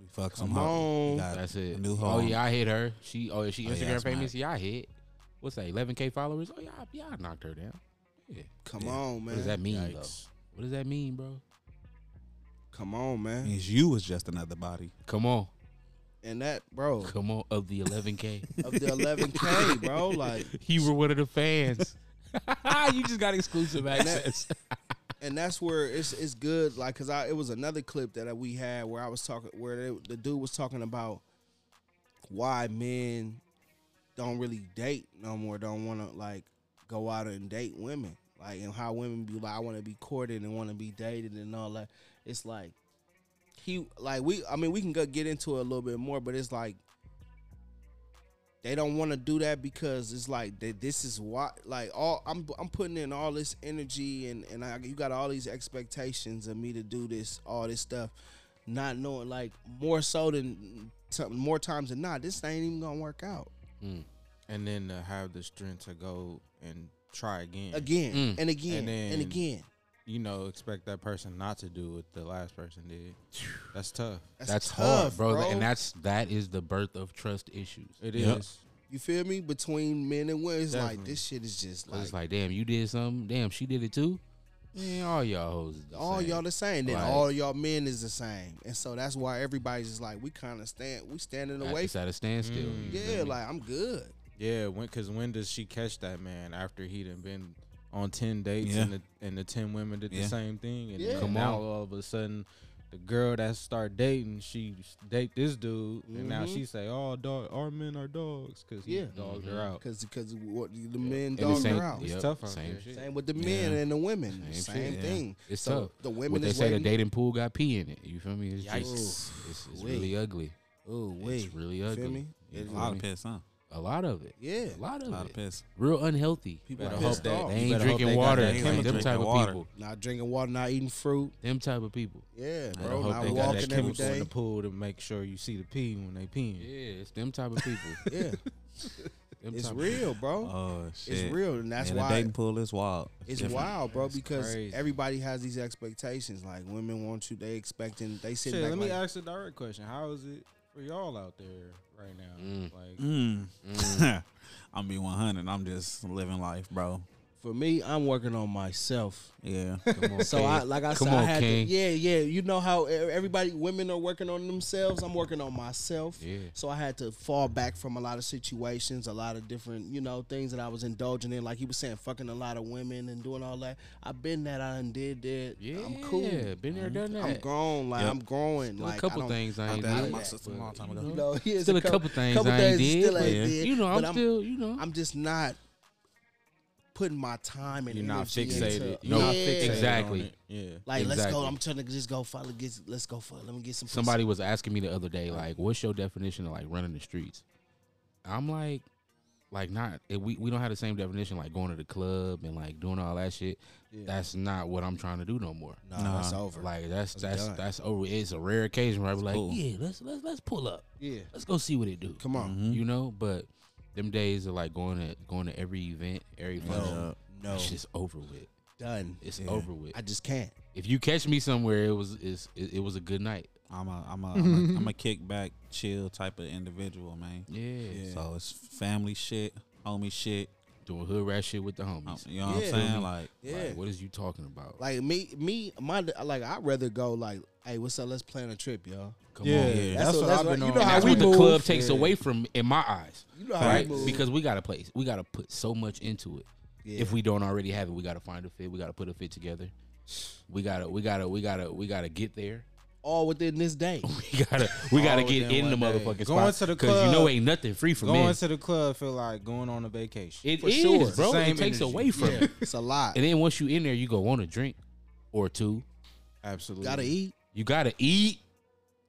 We fuck Come some hoe. on. Got That's it. a new oh yeah, I hit her. She oh is she Oh, yeah, Instagram that's famous? mad. Yeah, I hit. What's that? 11k followers? Oh yeah, yeah, I knocked her down. Yeah. come Yeah. on, man. What does that mean though? Yikes. What does that mean, bro? Come on, man. means you was just another body. Come on, And that, bro, come on, of the 11k. of the 11k, bro, like, you were one of the fans. you just got exclusive access. and that's where it's it's good. Like, cause I it was another clip that we had where I was talking, where they, the dude was talking about why men don't really date no more. Don't want to like go out and date women. Like, and how women be like, I want to be courted and want to be dated and all that. It's like he like we. I mean, we can go get into it a little bit more, but it's like they don't want to do that because it's like that this is why like all I'm I'm putting in all this energy and and I, you got all these expectations of me to do this all this stuff not knowing like more so than something more times than not this ain't even gonna work out Mm. And then to have the strength to go and try again. again Mm. and again And and, again You know, expect that person not to do what the last person did. That's tough. that's, That's tough, hard, bro. bro. And that's that is the birth of trust issues. It is. Yep. you feel me between men and women it's like this shit is just like, it's like, damn, you did something. Damn, she did it too. Man, all y'all hoes. the all same. y'all the same then Like- all y'all men is the same and so that's why everybody's just like we kind of stand we standing At- away it's at a standstill. Mm. yeah like i'm good Yeah, when because when does she catch that man after he done been on ten dates Yeah. and the and the ten women did Yeah. the same thing and Yeah. Come now on. all of a sudden the girl that start dating she date this dude and now Mhm. she say oh dog our men are dogs because Yeah. dogs Mhm. her out. Because because what the men And the dog same- her out. It's yep, tough out same there. shit. Same with the men Yeah. and the women. Same Same, shit. thing. It's so tough. the women What they is say the dating pool got pee in it. You feel me? It's Yikes. just it's, it's really ugly. Oh wait, It's really You ugly. feel me? You It- feel A lot of piss, huh? A lot of it. yeah. A lot of A of lot it. of piss. Real unhealthy. People Better are hope pissed that- off. They ain't drinking they water. that Like, chemical. them type Drinking of water. people. Not drinking water, not eating fruit. Them type of people. Yeah, Better bro. hope Not they got walking that every chemical in the pool to make sure you see the pee when they pee. Yeah, it's them type of people. Yeah, Them it's real, bro. Oh shit! it's real, and that's Man, why the dating pool is wild. it's different. wild, bro. That's Because crazy. everybody has these expectations. Like women want you, they expecting, they sit Shit, back let me ask a direct question. How is it for y'all out there right now? Mm. Like Mm. Mm. I'm be 100. I'm just living life, bro. For me, I'm working on myself. Yeah. Come on, So King. I, like I Come said, I had King. to, yeah, yeah. You know how e- everybody, women are working on themselves. I'm working on myself. Yeah. So I had to fall back from a lot of situations, a lot of different, you know, things that I was indulging in. Like he was saying, fucking a lot of women and doing all that. I've been that. I done did that. Yeah, I'm cool. Been there, done that. I'm grown. Like Yep. I'm growing. Still like a couple I things I I ain't done did. my sister a long time ago. you You know, know, yeah, it's Still a couple things I ain't did. still ain't did, You know, I'm still, you know. I'm just not putting my time and you're not fixated. Into, You're not Yeah. fixated Exactly. on it. Yeah. Like let's go. I'm trying to just go follow. Get let's go for. Let me get some. pussy. Somebody was asking me the other day, like, what's your definition of like running the streets? I'm like, like not we we don't have the same definition like going to the club and like doing all that shit. Yeah. That's not what I'm trying to do no more. Nah, Nah. that's over. Like that's That's that's done. that's over. It's a rare occasion where I be like, cool. yeah, let's let's let's pull up. yeah, Let's go see what it do. come on. Mhm. You know, but them days are like going to going to every event, every function. Yeah. No, it's just over with. done. It's Yeah. over with. I just can't. if you catch me somewhere, it was it's, it, it was a good night. I'm a I'm a I'm a, I'm a kick back, chill type of individual, man. Yeah. So it's family shit, homie shit. Doing hood rat shit with the homies. you know what Yeah. I'm saying? Like, Yeah. Like, what is you talking about? Like me, me, my like. I'd rather go like, hey, what's up? Let's plan a trip, y'all. Come Yeah, on. Yeah. that's, That's what what- that's I've what- been you on. know And how that's we what the club takes Yeah. away from in my eyes. You know how Right? we move. Because we gotta place we gotta put so much into it. yeah. If we don't already have it, we gotta find a fit. We gotta put a fit together. We gotta we gotta we gotta we gotta get there. All within this day, We gotta we gotta All get within in the one day. motherfucking Going spot. to the Because you know club- ain't nothing free for Going men. to the club feel like going on a vacation. It for is, sure. bro. Same it takes energy. away from yeah, it. it's a lot. And then once you in there, you go want a drink or two. Absolutely. Gotta eat. You gotta eat.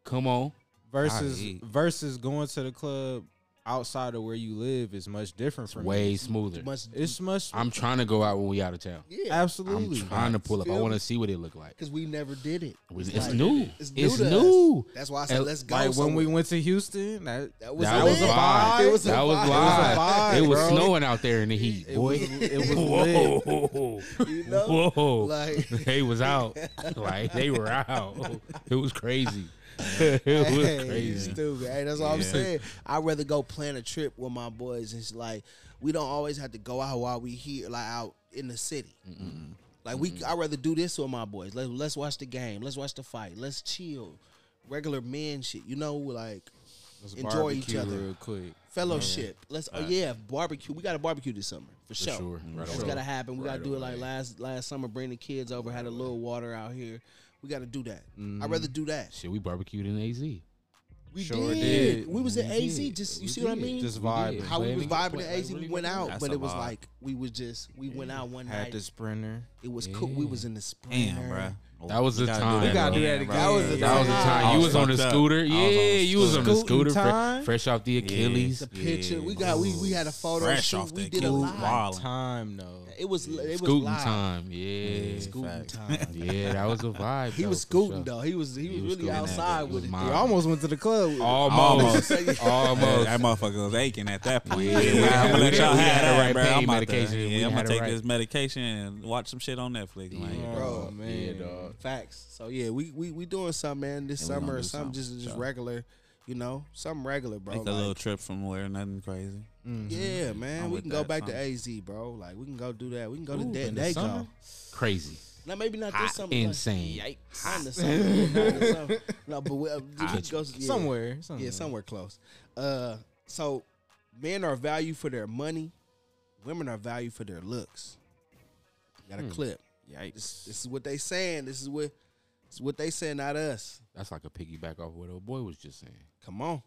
Come on. versus eat. versus going to the club outside of where you live is much different It's from way here. smoother. Much, It's much. I'm trying to go out when we out of town. yeah, I'm trying to pull up. I want to see what it look like. because we never did it. It's, like- new. It's It's new. new. That's why I said And let's go. like when we went to Houston, that that was, that lit. was a vibe. It was a that was vibe. live. vibe, It was bro. snowing out there in the heat, it boy. was it was. Whoa, You know, whoa! like they was out, like they were out. It was crazy. it was hey, crazy. Stupid. Hey, that's all I'm saying. I'd rather go plan a trip with my boys. It's like we don't always have to go out while we here, like out in the city. Like we, I'd rather do this with my boys. Let, let's watch the game. Let's watch the fight. Let's chill. Regular men shit. You know, like Let's Enjoy each other. real quick. fellowship. Let's. Oh yeah, barbecue. We got to barbecue this summer for, For sure. sure. Right It's gotta happen. We gotta Right do it like last last summer. Bring the kids over. Had a little water out here. We got to do that. I'd mm-hmm. rather do that. Shit, we barbecued in AZ. We Sure did. did. We was We at AZ. did. Just you We see what I mean? Just vibe. How we was vibing play- at AZ, we went out, That's but it was vibe. like we was just we went out one Had night. the sprinter. It was cool. We was in the sprinter. Damn, bro. That was the time. We gotta do that again, again. That was the That time. time. You was was on the scooter. Yeah, you was on the scooter. scooter, fre- fresh off the Achilles. The picture. Yeah. We got we we had a photo Fresh shoot. off we the did a Achilles. lot. Wild. Time though. It was it was Scooting live. time. Yeah. Scooting facts. time. Yeah, that was a vibe. He though, was scooting sure. though. He was he was He was really outside with It it. was We mine. almost went to the club. with. Almost. Almost. Almost. that motherfucker was aching at that point. Yeah, Yeah, we I'm gonna let y'all had have that, right bro. pain I'm medication. Yeah, I'm gonna take right- this medication and watch some shit on Netflix. Yeah. Like, Bro, Oh, man. Dog. Facts. So yeah, we we we doing something, man. This Yeah, we gonna summer or do something, something, just just sure. regular, you know, something regular, bro. Make a little trip somewhere, nothing crazy. Mhm. yeah, man. I'm we can go that, back to. AZ, bro. Like we can go do that. We can go Ooh, to De- in the Dago. Crazy. Now maybe not Hot, this summer. insane. Like, not in the summer. not in the summer. No, but we, uh, we can go yeah. Somewhere, somewhere. Yeah, somewhere close. Uh, so men are valued for their money. Women are valued for their looks. Got a Hmm. clip. Yikes. This, this is what they saying. This is what this is what they saying, not us. That's like a piggyback off what old boy was just saying. Come on.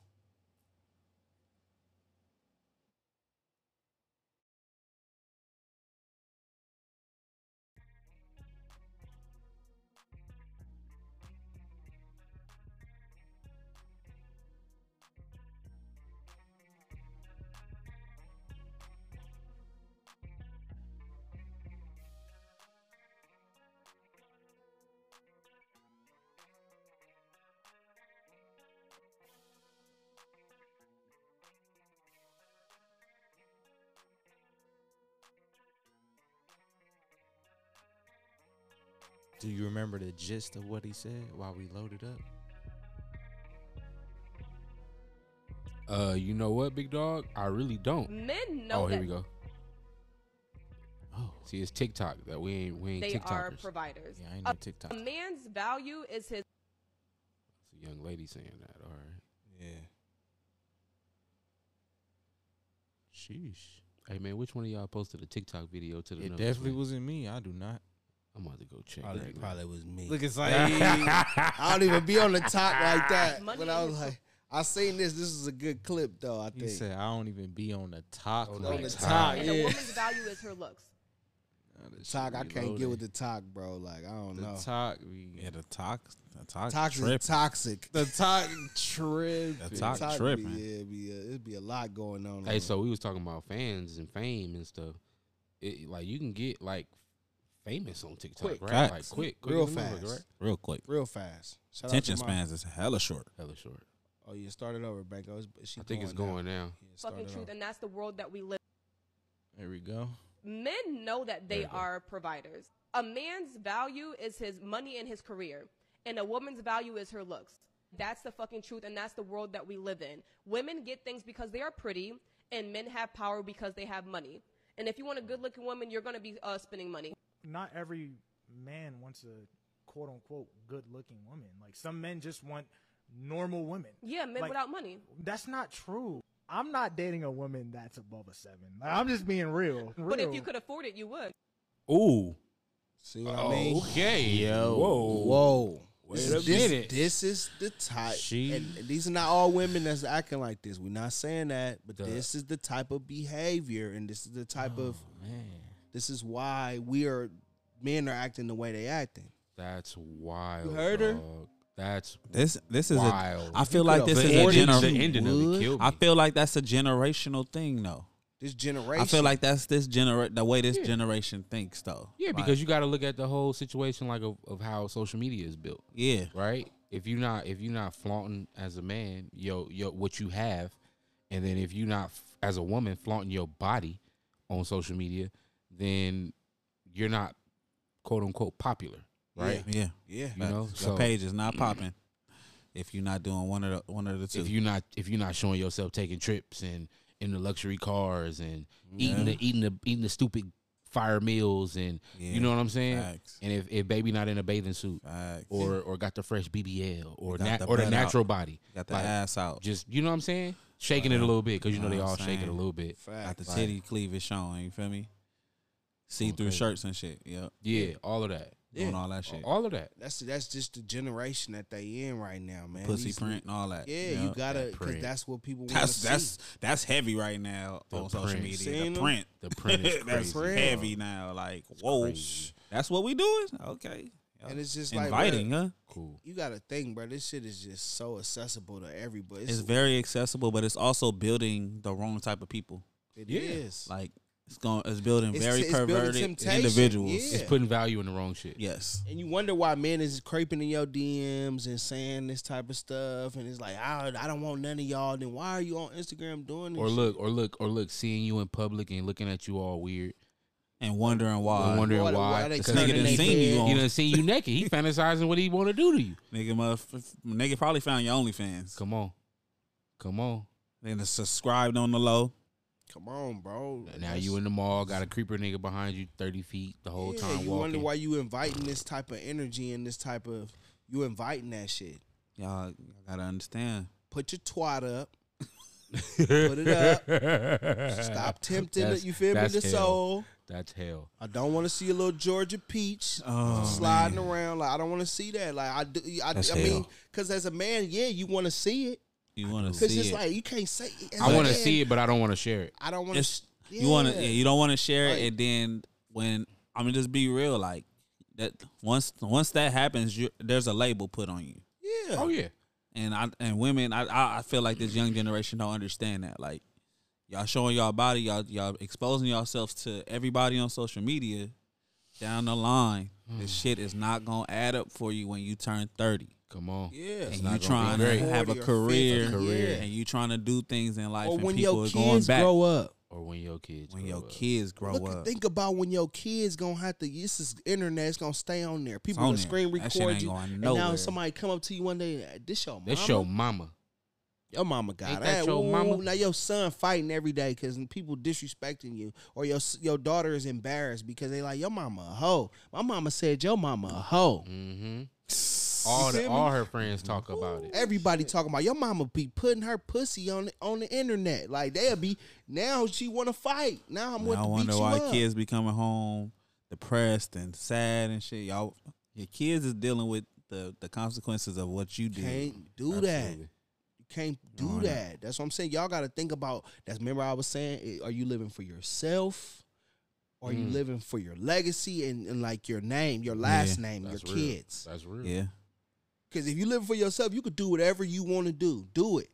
Do you remember the gist of what he said while we loaded up? Uh, you know what, big dog? I really don't. Men know oh, here that we go. Oh, see, it's TikTok that we ain't we ain't they are providers. Yeah, I ain't A- no TikTok. A man's value is his It's a young lady saying that. All right. Yeah. Sheesh. Hey man, which one of y'all posted a TikTok video to the? It definitely man? wasn't me. I do not. I'm about to go check. Probably, right now. probably was me. Look, it's like I don't even be on the top like that. Money But I was like, I seen this. This is a good clip though. I he think. said, I don't even be on the top. On like the that." top, and yeah. a woman's value is her looks. Nah, Talk. I can't get with the talk, bro. Like I don't the know. talk. Yeah, the talk, the talk, Toxic, trip. toxic. the talk trip. The talk Talk tripping. Be, yeah, be a, it'd be a lot going on. Hey, on so we was talking about fans and fame and stuff. It, like you can get like famous on TikTok, Quick. right? Facts. Like quick, quick real as a fast, right? real quick. real fast. Shout Attention spans is hella short. Hella short. Oh, you started over, Banco. Is she I think it's going now. Yeah, Fucking truth, over. and that's the world that we live. There we go. Men know that they you go. are providers. A man's value is his money and his career, and a woman's value is her looks. That's the fucking truth, and that's the world that we live in. Women get things because they are pretty, and men have power because they have money. And if you want a good-looking woman, you're gonna be uh, spending money. Not every man wants a quote unquote good looking woman. Like some men just want normal women. Yeah, men Like- without money. That's not true. I'm not dating a woman that's above a seven. Like, I'm just being real. But if you could afford it, you would. Ooh, See what I mean? Okay, Yo. whoa, Whoa. Wait this, a is- this, minute. this is the type. She- and these are not all women that's acting like this. We're not saying that, but Duh. this is the type of behavior, and this is the type oh, of. Oh, man. This is why we are men are acting the way they acting. That's wild. You heard her? dog. That's This this is wild. a. I feel You like this is the a ending, the gener- ending of it would. killed me. I feel like that's a generational thing, though. This generation. I feel like that's this genera- the way this Yeah. generation thinks, though. yeah, Like, because you got to look at the whole situation like of, of how social media is built. yeah, right? If you're not if you're not flaunting as a man, yo, yo, what you have, and then if you're not f- as a woman flaunting your body on social media, then you're not quote unquote popular, right? yeah. yeah. You know, the so page is not popping if you're not doing one of the one of the two. if you're not if you're not showing yourself taking trips and in the luxury cars and eating the eating the eating the stupid fire meals and Yeah. you know what I'm saying? Facts. And if, if baby not in a bathing suit Facts. or or got the fresh BBL or nat- the or the natural out. body, got the like, ass out, just you know what I'm saying, shaking it a little bit because you know Know they all I'm shaking a little bit. got the Fact. titty cleavage showing. You feel me? See through shirts and shit. Yep, Yeah, all of that, doing Yeah. all that shit. all of that. That's that's just the generation that they in right now, man. Pussy These- print and all that. Yeah, Yep. you gotta That because print. that's what people want That's to that's that's heavy right now The on social media. Seen The them? print, The print is that's crazy. heavy now. Like whoa, crazy. that's what we doing. Okay, Yep. And it's just like inviting, bro, huh? Cool. You gotta think, bro. This shit is just so accessible to everybody. It's very accessible, but it's also building the wrong type of people. It Yeah. is. Like it's going, it's building It's- very it's perverted temptation. individuals. Yeah. It's putting value in the wrong shit. Yes, And you wonder why men is creeping in your DMs and saying this type of stuff, and it's like, I, I don't want none of y'all. Then why are you on Instagram doing this? Or shit? look, or look, or look, seeing you in public and looking at you all weird. and wondering why. and wondering Why- why. why they This Because nigga turning done they seen you head? on. he done seen you naked. He fantasizing what he want to do to you. Nigga, motherf- nigga probably found your OnlyFans. Come on, come on. Then it's subscribed on the low. Come on, bro. Now you in the mall, got a creeper nigga behind you, thirty feet the whole yeah, time You walking. wonder why you inviting this type of energy and this type of you inviting that shit. Y'all, y'all gotta understand. Put your twat up. Put it up. Stop tempting That's- it. You feel me? that's The hell. soul. That's hell. I don't want to see a little Georgia peach Oh, sliding man. around. Like I don't want to see that. Like I do. I, That's I mean, because as a man, yeah, you want to see it. You want to see it. Because it's it. like you can't say. as I a want to man, see it, but I don't want to share it. I don't want It's- to. You want to, yeah, you don't want to share Like- it, and then when I mean, just be real. Like that, once once that happens, you there's a label put on you, Yeah. Oh yeah. and I and women, I I, I feel like this young generation don't understand that. Like y'all showing y'all body, y'all y'all exposing yourselves to everybody on social media. Down the line, this hmm. shit is not gonna add up for you when you turn thirty. Come on. Yeah. and you gonna trying to have a 40 or career, yeah. and you trying to do things in life, Or and when people your are going kids back. grow up. Or when your kids. when grow your up. kids grow Look, up, think about when your kids gonna have to. This is internet. It's gonna stay on there. People on gonna there. screen That shit record ain't you, going and now somebody come up to you one day. This your mama. That's your mama. Your mama got Ain't it. that your Ooh, mama? Now your son fighting every day because people disrespecting you, or your your daughter is embarrassed because they like your mama a hoe. My mama said your mama a hoe. Mm-hmm. All the, all her friends talk about it. Everybody talking about your mama be putting her pussy on the, on the internet. Like they'll be now she want to fight. Now I'm And with I to wonder beat you why up. kids be coming home depressed and sad and shit. Y'all, your kids is dealing with the the consequences of what you did. Can't do that. Absolutely. You can't do No, no. that. That's what I'm saying. Y'all got to think about. That's remember I was saying. eh, Are you living for yourself? Or are you Mm. living for your legacy and, and like your name, your last Yeah. name, your real. kids? That's real. Yeah, Because if you live for yourself, you could do whatever you want to do. Do it.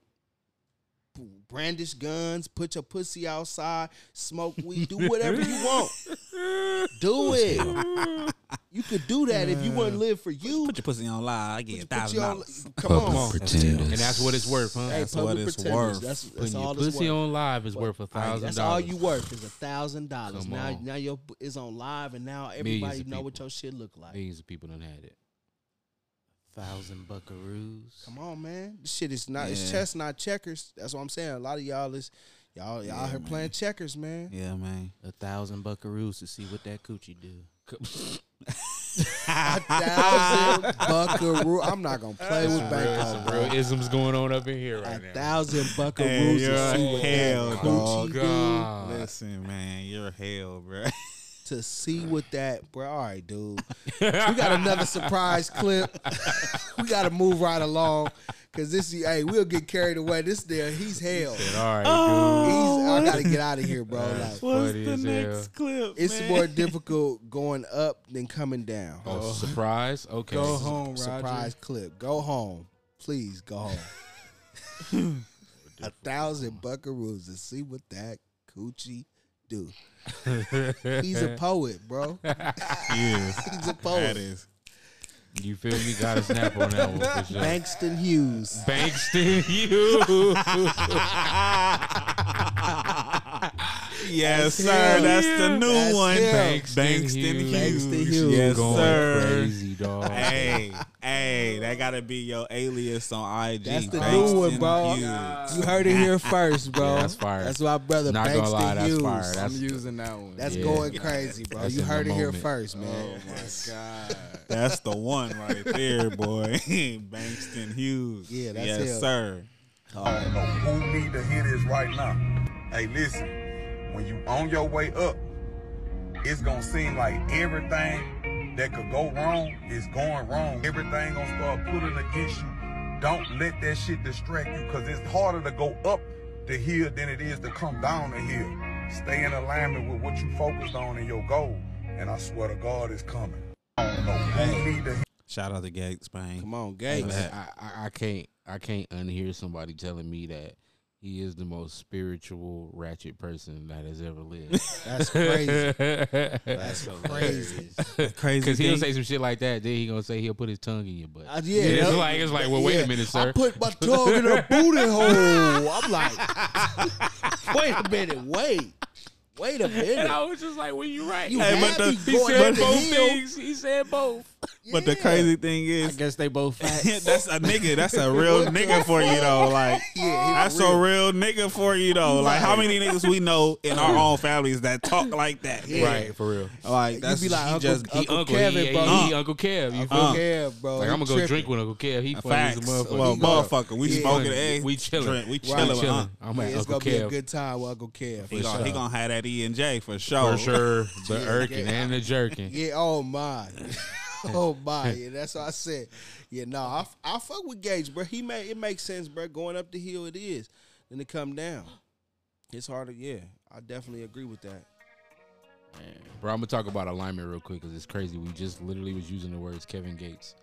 Brandish guns, put your pussy outside, smoke weed, do whatever you want. Do it. You could do that if you want to live for you. put your pussy on live. I get a thousand dollars. Come on. And that's what it's worth, huh? Hey, That's public what it's worth. That's, that's Putting your all it's pussy worth. on live is worth a All right, thousand That's all you worth is a thousand dollars. Come Now, on. now your is on live, and now everybody of know what your shit look like. Millions of people done had it. Thousand buckaroos. Come on, man. This shit is not. It's chess, not checkers. That's what I'm saying. A lot of y'all is y'all y'all Yeah, here man. playing checkers, man. Yeah, man. A thousand buckaroos to see what that coochie do. A thousand buckaroo. I'm not gonna play with Some real bro. isms going on up in here A right now. thousand buckaroos Hey, to you're see what hell, that dog. coochie do. Listen, man, you're hell, bro. To see what that, bro. All right, dude. we got another surprise clip. we got to move right along Cause this, is hey, we'll get carried away. This there, he's hell. Said, all right, oh, He's, I gotta get out of here, bro. Like, That's funny as hell. clip? it's more difficult going up than coming down. Oh, surprise. Okay. Go home, Roger. Surprise clip. Go home, please. Go home. a thousand buckaroos to see what that coochie do. He's a poet, bro. Yes, He's a poet. that is. You feel me? Got to snap on that one for sure. Bankston Hughes. Bankston Hughes. Yes, That's sir. him. That's the new That's one. him. Bankston, Hughes. Bankston Hughes. Yes, Going sir. crazy, dog. Hey, hey, that gotta be your alias on IG. That's the Bankston new one, bro. Hughes. You heard it here first, bro. Yeah, that's fire. That's my brother Not Bankston gonna lie, that's Hughes. fire. I'm using that one. That's Yeah. going crazy, bro. That's you heard it here moment. first, oh man. my god. That's the one right there, boy. Bankston Hughes. Yeah, that's yes, him. sir. I don't know who need to hear this right now. Hey, listen, when you on your way up, it's gonna seem like everything that could go wrong is going wrong. Everything gonna start pulling against you. Don't let that shit distract you, cause it's harder to go up the hill than it is to come down the hill. Stay in alignment with what you focused on and your goal, and I swear to God, it's coming. I don't know who need to Shout out to Gates, Spain. Come on, Hey, Gates. I, I, I can't I can't unhear somebody telling me that he is the most spiritual ratchet person that has ever lived. That's crazy. That's crazy. Crazy Because he'll thing- say some shit like that, then he gonna say he'll put his tongue in your butt. Uh, yeah, it's that- like it's like, well, wait a minute, sir. I put my tongue in a booty hole. I'm like, wait a minute, wait, wait a minute. and minute. I was just like, well, you right. You Hey, but had the- me he said both things. He said both. But the crazy thing is, I is, guess they both facts. that's a nigga. That's a real nigga for you though. Like Yeah, that's real. a real nigga for you though. Like how many niggas we know in our own families that talk like that? Yeah. Right, for real. Like that's be like, he Uncle- just He Uncle Uncle, Kevin, he, bro. he, he Uncle Kev. You feel Uh. me? Yeah, bro. Like I'm gonna go tripping. drink with Uncle Kev. He funny as a facts. motherfucker. Well, motherfucker, we Yeah. smoking We- eggs. we chilling. Drink- We chilling. with chilling. Unc. I'm Yeah, at it's gonna be a good time with Uncle Kev. He For gonna, he gonna have that E and J for sure. for sure. The Yeah, irking and the jerking. Yeah, oh my. oh my. Yeah, that's what I said. Yeah, no, I fuck with Gage, bro. He made it makes sense, bro. Going up the hill it is. Then to come down. It's harder, yeah. I definitely agree with that. Bro, I'm gonna talk about alignment real quick because it's crazy. We just literally was using the words Kevin Gates,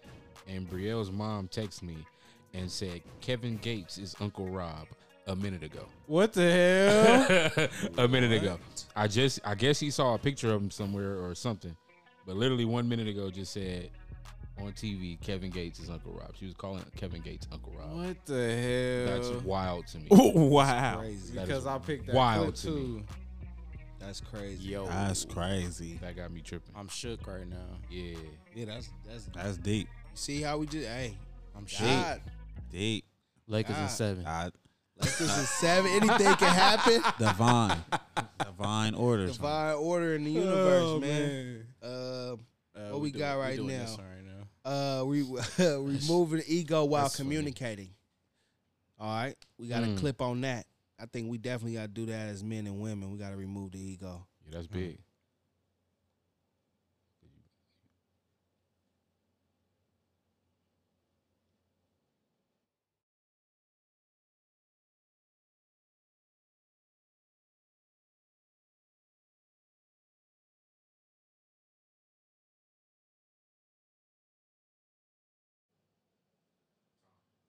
and Brielle's mom texted me and said Kevin Gates is Uncle Rob a minute ago. What the hell? a minute ago. I just I guess he saw a picture of him somewhere or something, but literally one minute ago just said on TV Kevin Gates is Uncle Rob. She was calling Kevin Gates Uncle Rob. what the hell? That's wild to me. wow, Crazy. That because I picked that wild clip to me. too. That's crazy. Yo, that's crazy. That got me tripping. I'm shook right now. Yeah. Yeah, that's that's That's deep, see how we just hey. I'm shook. God, deep. Lakers God. in seven. God, like this is seven. Anything can happen. divine, divine order. son. Divine order in the universe, Oh, man. Uh, Uh, What we do- got right now? this right now. uh, we removing ego while That's funny. communicating. All right, we got a Mm. clip on that. I think we definitely got to do that as men and women. We got to remove the ego. Yeah, that's big. sides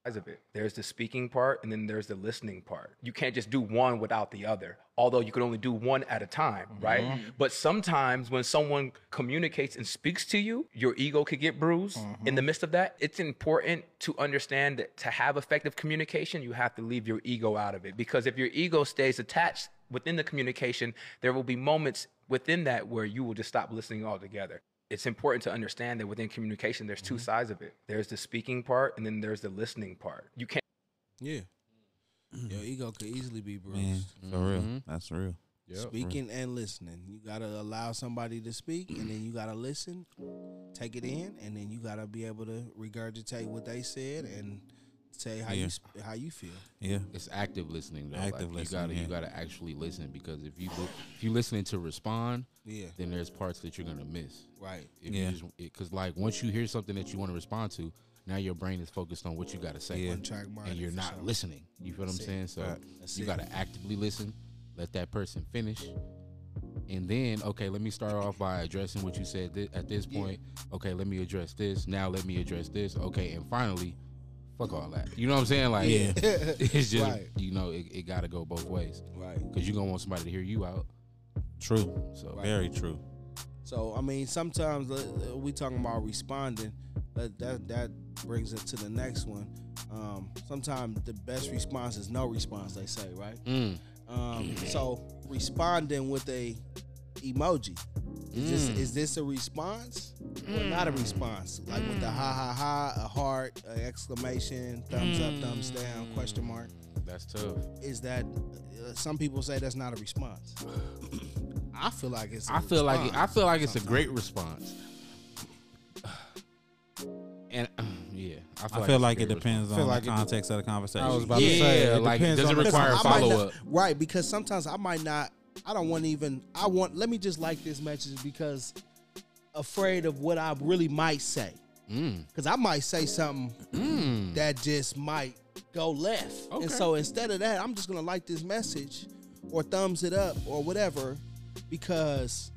of it. There's the speaking part and then there's the listening part. You can't just do one without the other, although you can only do one at a time, right? Mm-hmm. But sometimes when someone communicates and speaks to you, your ego could get bruised. Mm-hmm. In the midst of that, it's important to understand that to have effective communication, you have to leave your ego out of it because if your ego stays attached within the communication, there will be moments within that where you will just stop listening altogether it's important to understand that within communication there's two sides of it there's the speaking part and then there's the listening part you can't Yeah, your ego could easily be bruised. Man, for real, Mhm. that's real. Yep. Speaking and listening, you gotta allow somebody to speak, and then you gotta listen, take it in, and then you gotta be able to regurgitate what they said and say how Yeah. you how you feel. Yeah. It's active listening though. Active like, listening, You gotta you gotta actually listen because if you li- if you listening to respond, Yeah. then there's parts that you're gonna miss. Right. If Yeah. because like once you hear something that you want to respond to, now your brain is focused on what you gotta say. Yeah. One track mind and you're not sure. listening. You feel That's what. I'm saying? So Right. You it. gotta actively listen, let that person finish, and then okay, let me start off by addressing what you said thi- at this Yeah. point. Okay, let me address this. Now let me address this. Okay, and finally, fuck all that. You know what I'm saying? Like, Yeah. it's just Right. you know it, it gotta go both ways Right. because you're gonna want somebody to hear you out. True. So Very true. So I mean, sometimes uh, we talking about responding. but that that brings it to the next one. Um, sometimes the best response is no response. They say, right? Mm. Um, so responding with a emoji. Is this Mm. is this a response or not a response? Like with the ha ha ha, a heart, an exclamation, thumbs up, thumbs down, question mark. That's tough. Is that uh, some people say that's not a response? I feel like it's. I I feel like it, I feel like it's a great response. And uh, yeah, I feel I feel it's like it depends response. on like the it- context of the conversation. I was about Yeah, to say, it like, does it require I might follow not- up? Right, because sometimes I might not. I don't want to even. I want. Let me just like this message because afraid of what I really might say. Mm. Because I might say something Mm. that just might go left. Okay. And so instead of that, I'm just gonna like this message or thumbs it up or whatever because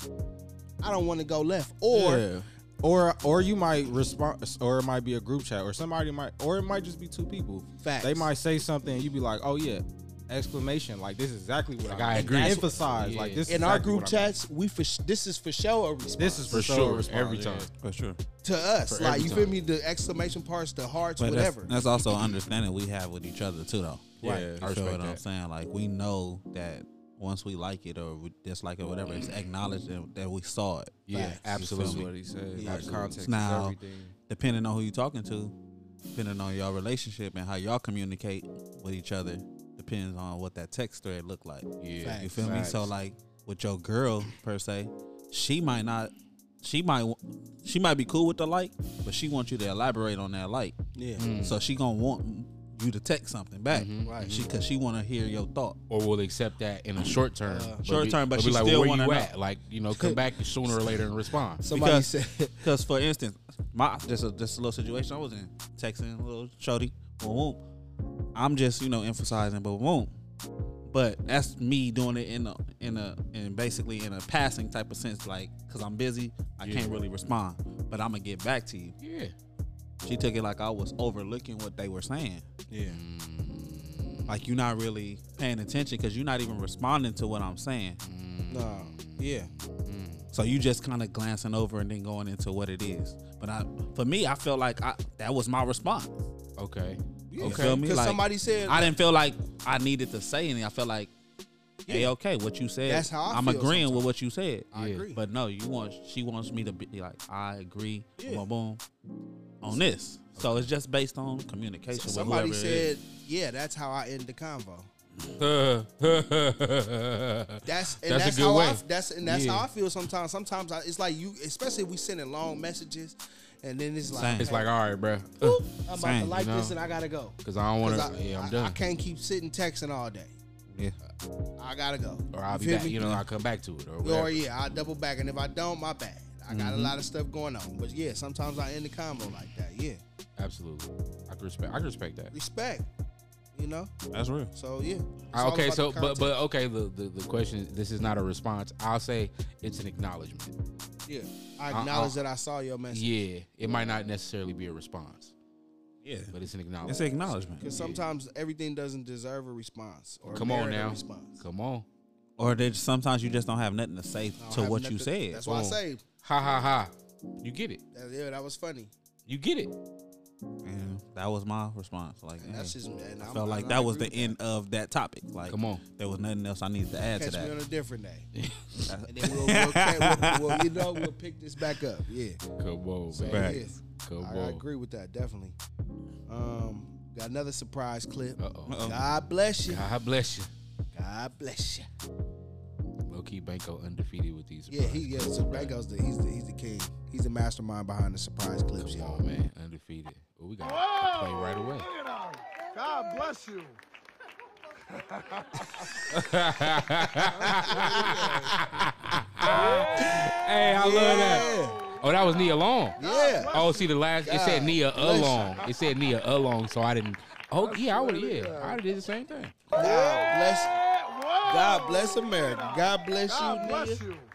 I don't want to go left. Or Yeah. or or you might respond, or it might be a group chat, or somebody might, or it might just be two people. Facts. They might say something, and you be like, "Oh yeah!" Exclamation! Like this is exactly what Like, I, I agree. Emphasize Yeah. like this. is in our group what I mean. chats, we for this is for sure a response. This is For for sure, sure response, every yeah. time. For sure. to us. For Like every you feel me? The exclamation parts, the hearts, But whatever. that's, that's also understanding we have with each other too, though. Yeah, Right. I You feel respect what I'm saying? Like we know that once we like it or we dislike it, or whatever, it's acknowledged that, that we saw it. Yeah, Facts. absolutely. That's what he said. Yeah. Like context Now- is everything. Depending on who you're talking to, depending on your relationship and how y'all communicate with each other, depends on what that text thread look like. Yeah, Facts. You feel me? So like with your girl per se, she might not. She might she might be cool with the like, but she wants you to elaborate on that like. yeah. Mm. So she gonna want you to text something back, Mhm. Right. She cause she want to hear your thought. or will accept that in a short term. Uh, short be- term, but be she like, still where wanna you know. at? Like you know, come back sooner or later and respond. Somebody Because- said, Cause for instance, my just a just a little situation I was in, texting a little shorty, boom, boom. I'm just you know emphasizing, boom, boom. But that's me doing it in a in a in basically in a passing type of sense, like because I'm busy, I Yeah. can't really respond, but I'm gonna get back to you. Yeah. She took it like I was overlooking what they were saying, yeah. Mm. like you're not really paying attention because you're not even responding to what I'm saying. No. Yeah. Mm. So you just kind of glancing over and then going into what it is. But I, for me, I felt like I, that was my response. Okay. Yeah. You feel me? Because Like, somebody said, I didn't feel like I needed to say anything. I felt like, hey, Yeah. okay, what you said. That's how I am feel agreeing sometimes. with what you said. I Yeah. agree. But no, you want she wants me to be like, I agree, Yeah. boom, boom, on this. So it's just based on communication. with somebody whoever it is. said, yeah, that's how I end the convo. That's That's and That's a that's, good how I that's and that's Yeah. how I feel sometimes. Sometimes I, it's like you, especially if we sending long messages, and then it's like Same. It's hey, like, all right, bro. I'm about to Same, like you know? this and I gotta go. Because I don't want to. I, Yeah, I'm I- done. I can't keep sitting texting all day. Yeah. I gotta go. or I'll be back. me? You know, I'll come back to it or Or yeah, I double back, and if I don't, my bad. I got Mm-hmm. a lot of stuff going on, but yeah, sometimes I end the combo like that. Yeah, Absolutely. I can respect. I can respect that. respect. You know, That's real. so yeah. Uh, okay, so but but okay, the, the the question. This is not a response. I'll say it's an acknowledgement. yeah, I I- acknowledge I- that I saw your message. Yeah, it might not necessarily be a response, Yeah. but it's an acknowledgement. It's acknowledgement. an acknowledgement. Because sometimes everything doesn't deserve a response. Or Come on merit a now. response. Come on. Or that sometimes you just don't have nothing to say to what you nothing- said. That's why I Boom. say, Ha ha ha. You get it. that, yeah, that was funny. You get it. And that was my response. Like, And that's just, and I I'm- felt like I that was the with end of that topic. Like, Come on. there was nothing else I needed to add Catch to me that. on a different day, and then we'll, we'll, we'll, we'll, you know, we'll pick this back up. Yeah, Come on, so man. yeah, Come I, I agree with that definitely. Um, got another surprise clip. Uh oh. Uh-oh. God bless you. God bless you. God bless you. Low key Banco undefeated with these. Yeah, he yeah. So clips, Bango's the he's the he's the king. He's the mastermind behind the surprise clips, Come y'all. on, man. Undefeated. Well, we got to play right away. God bless you. Hey, I love that. Oh, that was Nia Long. Yeah. Oh, see the last. It said God Nia. Along. It said Nia Along, so I didn't. Oh yeah, I would. Yeah, I did the same thing. God bless. God bless America. God bless you, God bless Nia. you.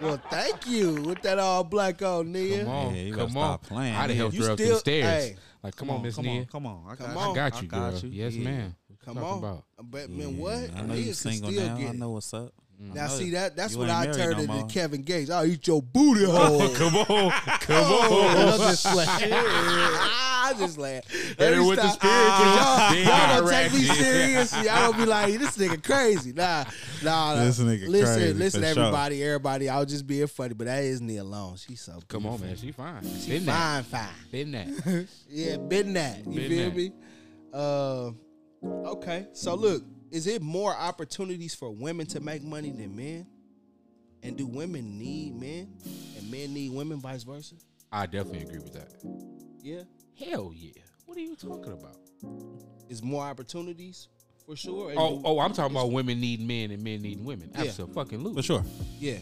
Well, thank you with that all black on Nia. Come on, Yeah, you gotta come on. stop playing, I'd have helped You her up still- the stairs. hey. like, come, on, Miss come Nia. come on. I got, Come you. on. I got you, I got girl. you. Yes, Yeah. ma'am. Come on. about? But Yeah, man, what? I know Nia you can single still now. get I know what's up. Now see that that's what I turned no into more. Kevin Gates. I'll eat your booty hole. Come on, come Oh, on. I'm just playing. I just laugh. Her with the spiritual. Y'all, y'all don't take me serious. Y'all don't be like, this nigga crazy. Nah, nah. nah. This nigga listen, crazy, listen, for sure. everybody, everybody. I was just being funny, but that is Nia alone. She's so Come on, man. She fine. She Been fine, that. fine. Been that. Yeah, been that. You Been feel that. me? Uh, okay. So look, is it more opportunities for women to make money than men? And do women need men? And men need women, vice versa? I definitely agree with that. Yeah. Hell yeah. What are you talking about? Is more opportunities for sure? Oh, do- oh, I'm talking about women need men and men need women. Yeah. Absolutely. For sure. Yeah.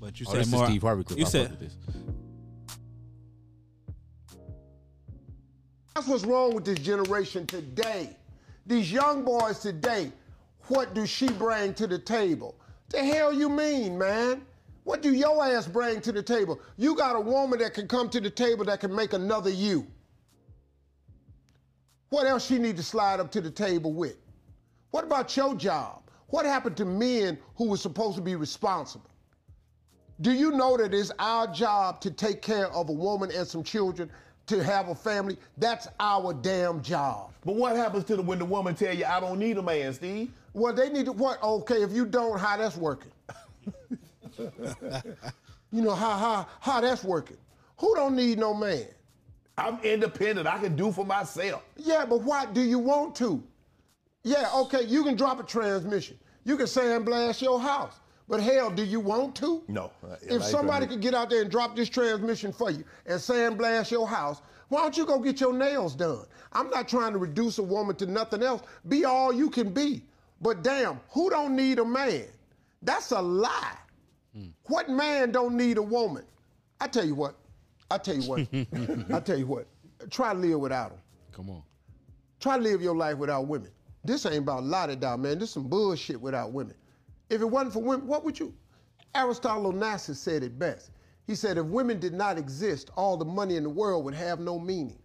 But you Oh, said this is more. Steve Harvey clip. You I said fuck with this. That's what's wrong with this generation today. These young boys today, what do she bring to the table? The hell you mean, man? What do your ass bring to the table? You got a woman that can come to the table that can make another you. What else she need to slide up to the table with? What about your job? What happened to men who were supposed to be responsible? Do you know that it's our job to take care of a woman and some children, to have a family? That's our damn job. But what happens to the when the woman tell you I don't need a man, Steve? Well, they need to what? Okay, if you don't, how that's working? you know how how how that's working? Who don't need no man? I'm independent. I can do for myself. Yeah, but why do you want to? Yeah, okay, you can drop a transmission. You can sandblast your house. But hell, do you want to? No. If somebody could get out there and drop this transmission for you and sandblast your house, why don't you go get your nails done? I'm not trying to reduce a woman to nothing else. Be all you can be. But damn, who don't need a man? That's a lie. Hmm. What man don't need a woman? I tell you what. I tell you what. I tell you what. Try to live without them. Come on. Try to live your life without women. This ain't about la da da, man. This some bullshit without women. If it wasn't for women, what would you? Aristotle Onassis said it best. He said, if women did not exist, all the money in the world would have no meaning.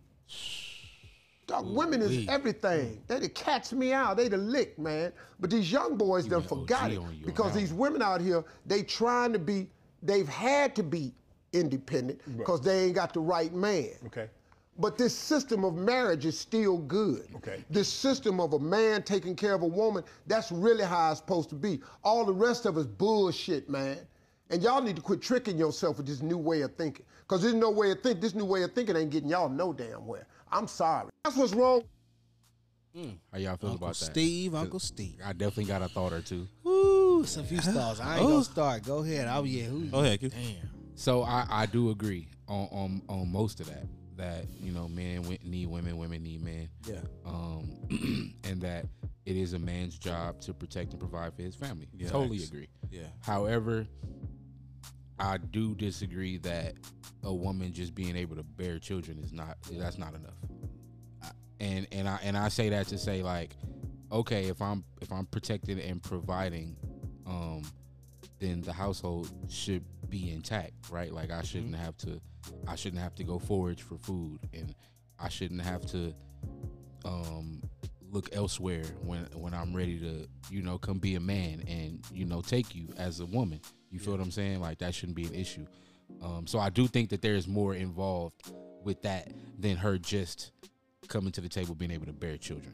Dog, women is everything. They the catch me out. They the lick, man. But these young boys done forgot it on you on because that these women out here, they trying to be, they've had to be independent because they ain't got the right man. Okay. But this system of marriage is still good. Okay. This system of a man taking care of a woman, that's really how it's supposed to be. All the rest of it's bullshit, man. And y'all need to quit tricking yourself with this new way of thinking. Because there's no way of thinking. This new way of thinking ain't getting y'all no damn where. I'm sorry. That's what's wrong. Hmm, how y'all feel Uncle about that? Steve, Uncle Steve. I definitely got a thought or two. Woo, it's a few stars. I ain't Oh. gonna start. Go ahead. Oh yeah. Who? Go ahead, Damn. So I, I do agree on, on on most of that. That you know, men need women, women need men. Yeah. Um, and that it is a man's job to protect and provide for his family. Yeah. totally agree. Yeah. However, I do disagree that a woman just being able to bear children is not that's not enough. And and I and I say that to say like, okay, if I'm if I'm protecting and providing, um, then the household should be intact, right? Like I shouldn't have to I shouldn't have to go forage for food and I shouldn't have to um look elsewhere when when I'm ready to, you know, come be a man and, you know, take you as a woman. You feel what I'm saying? Like that shouldn't be an issue. Um so I do think that there's more involved with that than her just coming to the table being able to bear children.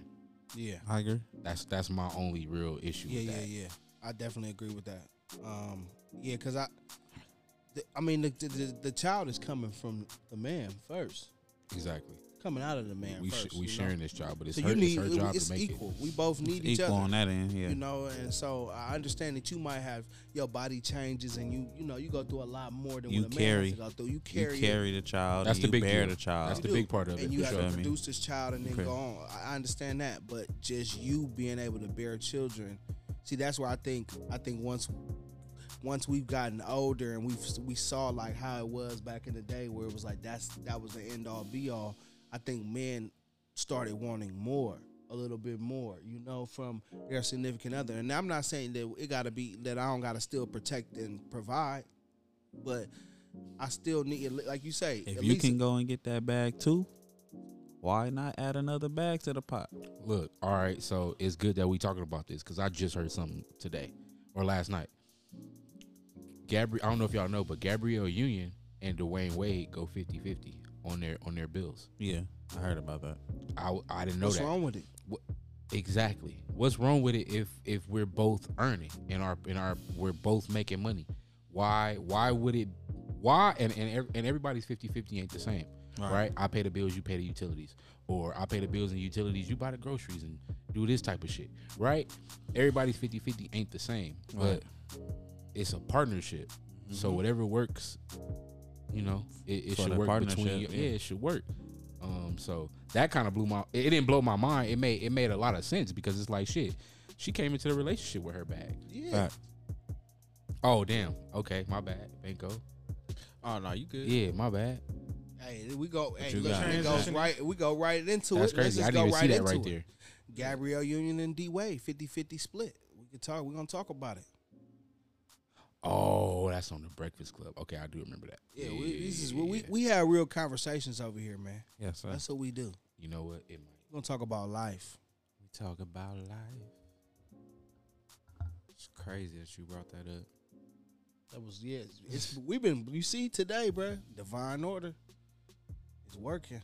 Yeah. I agree. That's that's my only real issue Yeah, yeah, yeah. I definitely agree with that. Um, yeah, because I, I mean, the, the the child is coming from the man first. Exactly. coming out of the man. We sh- we you know? sharing this job, but it's so her- you it's her job to it's make it. equal. We both need It's each equal other on that end, yeah. You know, and so I understand that you might have your body changes and you you know you go through a lot more than You what a man carry- has to go through. You you carry it. carry the child That's and the you big bear deal. the child. That's the big part of it, And you for have to I mean, produce this child and then Correct. go on. I I understand that, but just you being able to bear children, see, that's where I think I think once once we've gotten older and we've we saw like how it was back in the day where it was like that's that was the end all be all. I think men started wanting more, a little bit more, you know, from their significant other. And I'm not saying that it got to be that I don't got to still protect and provide, but I still need, like you say, If you least- can go and get that bag too, why not add another bag to the pot? Look, all right, so it's good that we talking about this because I just heard something today or last night. Gabriel, I don't know if y'all know, but Gabrielle Union and Dwyane Wade go 50-50 on their on their bills. Yeah, I heard about that. I, I didn't know that. What's that. wrong with it? What, exactly. What's wrong with it if if we're both earning and our in our we're both making money? Why why would it why and and, and everybody's 50-50 ain't the same. Right. Right. I pay the bills, you pay the utilities. Or I pay the bills and utilities, you buy the groceries and do this type of shit. Right? Everybody's 50-50 ain't the same. Right. But it's a partnership. So Mhm. whatever works, you know, it, it should work between yeah. yeah. it should work. Um, so that kind of blew my. It, it didn't blow my mind. It made it made a lot of sense because it's like shit. She came into the relationship with her bag. Yeah. Oh damn. Okay, my bad. Banco. Oh no, you good? Yeah, my bad. Hey, we go. Hey, you look, got? it goes right. We go right into That's it. Let's crazy. I didn't even right see that into right it. there. Gabrielle Union and D Wade, 50-50 split. We could talk. We're gonna talk about it. Oh, that's on the Breakfast Club. Okay, I do remember that. Yeah, we, this is what we we have real conversations over here, man. Yes, sir. That's what we do. You know what? It might. We're gonna talk about life. We talk about life. It's crazy that you brought that up. That was yeah. It's, we've been you see today, bruh. Divine order. It's working.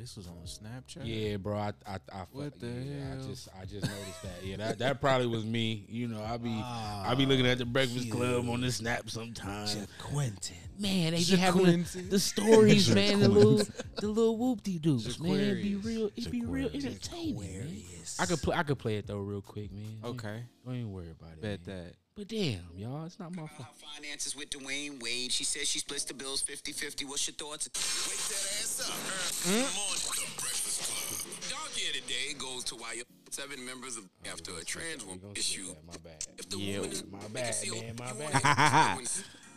This was on Snapchat. Yeah, bro. I I, I What the yeah, hell? I just I just noticed that. Yeah, that, that probably was me. You know, I be ah, I be looking at the Breakfast Club on the Snap sometimes. Quentin. Man, they be having the, the stories, man. The little the little whoop de doops, man. It'd be real. It be real entertaining. Man. I could play. I could play it though, real quick, man. Okay. Don't even worry about it. Bet man. that. But damn, y'all, it's not my fault. Finances with Dwyane Wade. She says she splits the bills 50 50. What's your thoughts? Wake that ass up. Good hmm? morning. The Breakfast Club. Dog here today goes to why seven members of after a trans woman issue. My bad. If the Yeah, woman is my bad, man. My bad.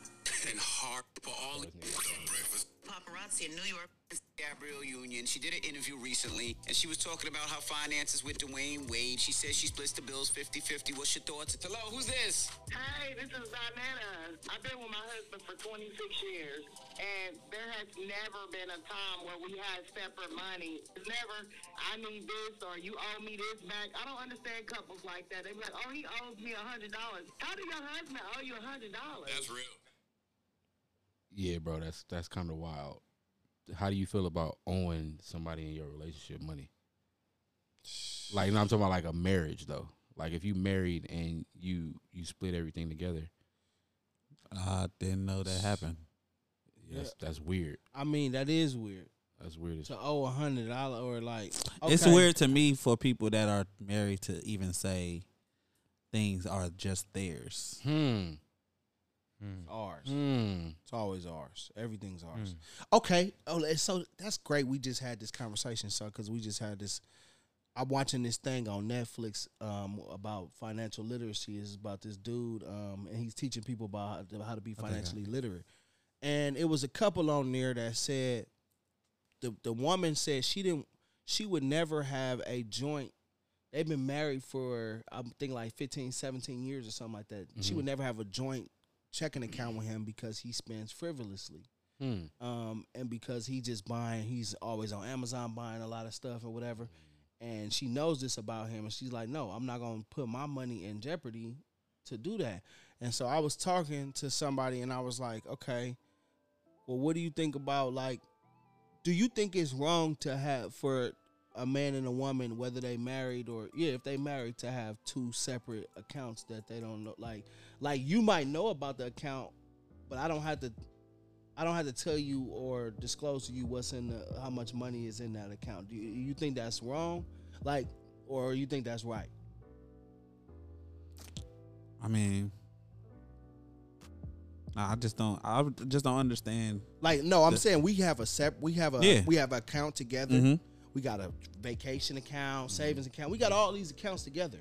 wanna- and hard for all the breakfast. Paparazzi in New York. Gabrielle Union. She did an interview recently, and she was talking about her finances with Dwyane Wade. She says she splits the bills 50-50. What's your thoughts? Hello, who's this? Hey, this is Diana. I've been with my husband for 26 years, and there has never been a time where we had separate money. It's never, I need this or you owe me this back. I don't understand couples like that. They be like, oh, he owes me a $100. How did your husband owe you a $100? That's real. Yeah, bro, that's that's kind of wild. How do you feel about owing somebody in your relationship money? Like, you know, I'm talking about like a marriage though. Like, if you married and you you split everything together, I didn't know that happened. that's that's weird. I mean, that is weird. That's weird. As To owe a hundred dollar or like It's weird to me for people that are married to even say things are just theirs. Hmm. It's ours. Hmm. It's always ours. Everything's ours. Okay. Oh, so that's great. We just had this conversation, so because we just had this. I'm watching this thing on Netflix um, about financial literacy. It's about this dude, um, and he's teaching people about how to, how to be Okay. financially literate. And it was a couple on there that said the the woman said she didn't she would never have a joint. They've been married for I think like 15, 17 years or something like that. She Mhm. would never have a joint checking account with him because he spends frivolously. Hmm. Um, and because he just buying, he's always on Amazon buying a lot of stuff or whatever. And she knows this about him, and she's like, "No, I'm not gonna put my money in jeopardy to do that." And so I was talking to somebody, and I was like, "Okay, well, what do you think about like? Do you think it's wrong to have for a man and a woman, whether they married or yeah, if they married, to have two separate accounts that they don't know? Like, like you might know about the account, but I don't have to I don't have to tell you or disclose to you what's in the, how much money is in that account. Do you, you think that's wrong, like, or you think that's right? I mean, I just don't. I just don't understand. Like, no, I'm the- saying we have a sep- we have a Yeah. we have an account together. Mhm. We got a vacation account, savings account. We got all these accounts together.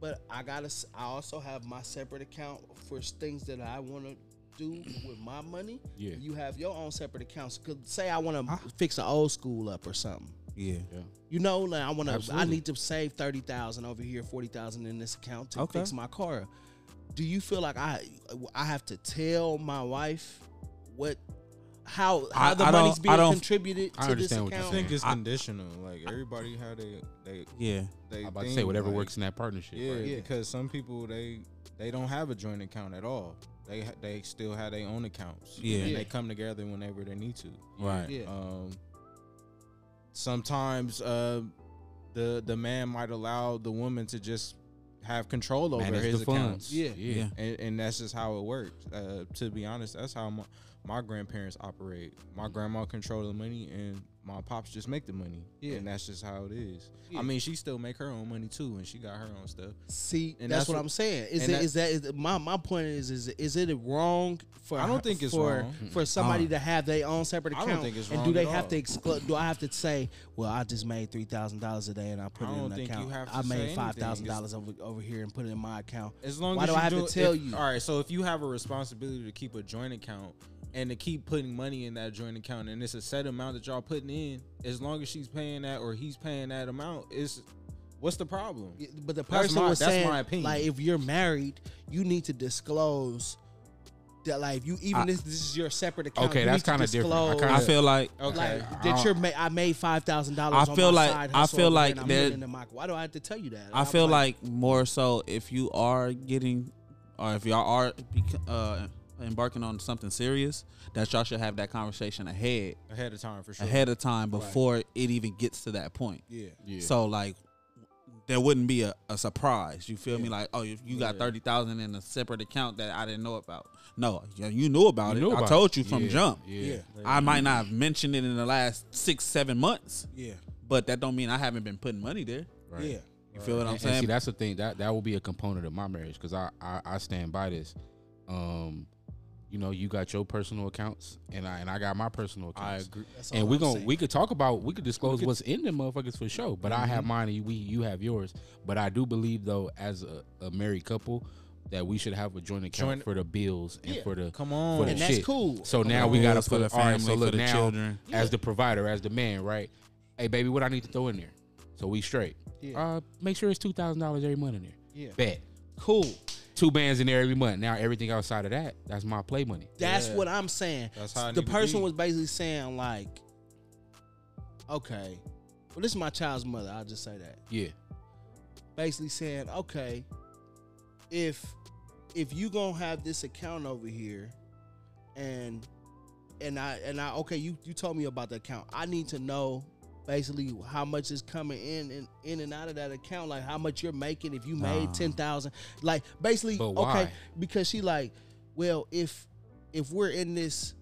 But I gotta. s- I also have my separate account for things that I want to do with my money. Yeah. You have your own separate accounts. Cause say I want to fix an old school up or something. Yeah. Yeah. You know, like I want to. I need to save thirty thousand over here, forty thousand in this account to Okay. fix my car. Do you feel like I I have to tell my wife what how how I- the I money's being contributed I to this understand what you're account? I think it's conditional. Like everybody how they they Yeah. they I'm about to say whatever like- works in that partnership. Yeah, right? Yeah. because some people they they don't have a joint account at all. They they still have their own accounts. Yeah. and Yeah. they come together whenever they need to. Right. Yeah. Um, sometimes uh, the the man might allow the woman to just have control over Manage his the funds. accounts. Yeah. Yeah. and, and that's just how it works. Uh, to be honest, that's how my, my grandparents operate. My grandma control the money, and my pops just make the money. Yeah. and that's just how it is. Yeah. I mean, she still make her own money too, and she got her own stuff. See, And that's, that's what, what- I'm saying. Is it that- is that is my my point is is is it wrong for I don't think it's for wrong. for somebody Uh, to have their own separate I account? don't think it's and do they have all. to exclude? Do I have to say, well, I just made three thousand dollars a day and I put I it in an account. have to I made anything. five thousand It's- dollars over over here and put it in my account. As long Why as do I have to tell if- you? All right, so if you have a responsibility to keep a joint account and to keep putting money in that joint account, and it's a set amount that y'all putting in, as long as she's paying that or he's paying that amount, is what's the problem? But the That's person my- was that's saying, my opinion. like, if you're married, you need to disclose that, like, you even I- this, this is your separate account. Okay, you that's kinda different. I kinda- I feel like Okay. Like that you're ma- I made five thousand dollars. I feel like- I feel like here and I'm that- putting it into my- Why do I have to tell you that? I I'm feel like more so if you are getting, or if y'all are bec- uh, embarking on something serious, that y'all should have that conversation ahead, Ahead of time for sure. ahead of time before it even gets to that point. yeah, Yeah. So like, there wouldn't be a, a surprise. You feel me? Like, oh, you, you got Yeah. thirty thousand in a separate account that I didn't know about. No, you, you knew about You it. knew I about told it. you from Yeah, jump. Yeah. I might not have mentioned it in the last six, seven months, yeah, but that don't mean I haven't been putting money there. Right. yeah. You feel what I'm And- and saying? see, that's the thing that that will be a component of my marriage because I, I I stand by this. Um, you know, you got your personal accounts, and I and I got my personal accounts. I agree. That's And we I'm going saying. we could talk about we could disclose what's in them motherfuckers for sure. But I have Mm-hmm. mine, and we you have yours. But I do believe though, as a, a married couple, that we should have a joint account Joint- for the bills and Yeah. for the Come on. for the And that's cool. So For now the we gotta put the all right. So family, look for the now, children. as the provider, as the man, right? Hey, baby, what I need to throw in there? So we straight. Yeah. Uh, make sure it's two thousand dollars every month in there. Yeah. Bet. Cool. Two bands in there every month. Now everything outside of that, that's my play money. That's Yeah. what I'm saying. That's how it the need to person be. was basically saying like, okay, well, this is my child's mother. I'll just say that. Yeah. Basically saying, okay, if if you gonna have this account over here, and and I and I okay, you you told me about the account. I need to know basically how much is coming in and in and out of that account, like how much you're making. If you made Nah. ten thousand, like basically, okay, because she like, well, if if we're in this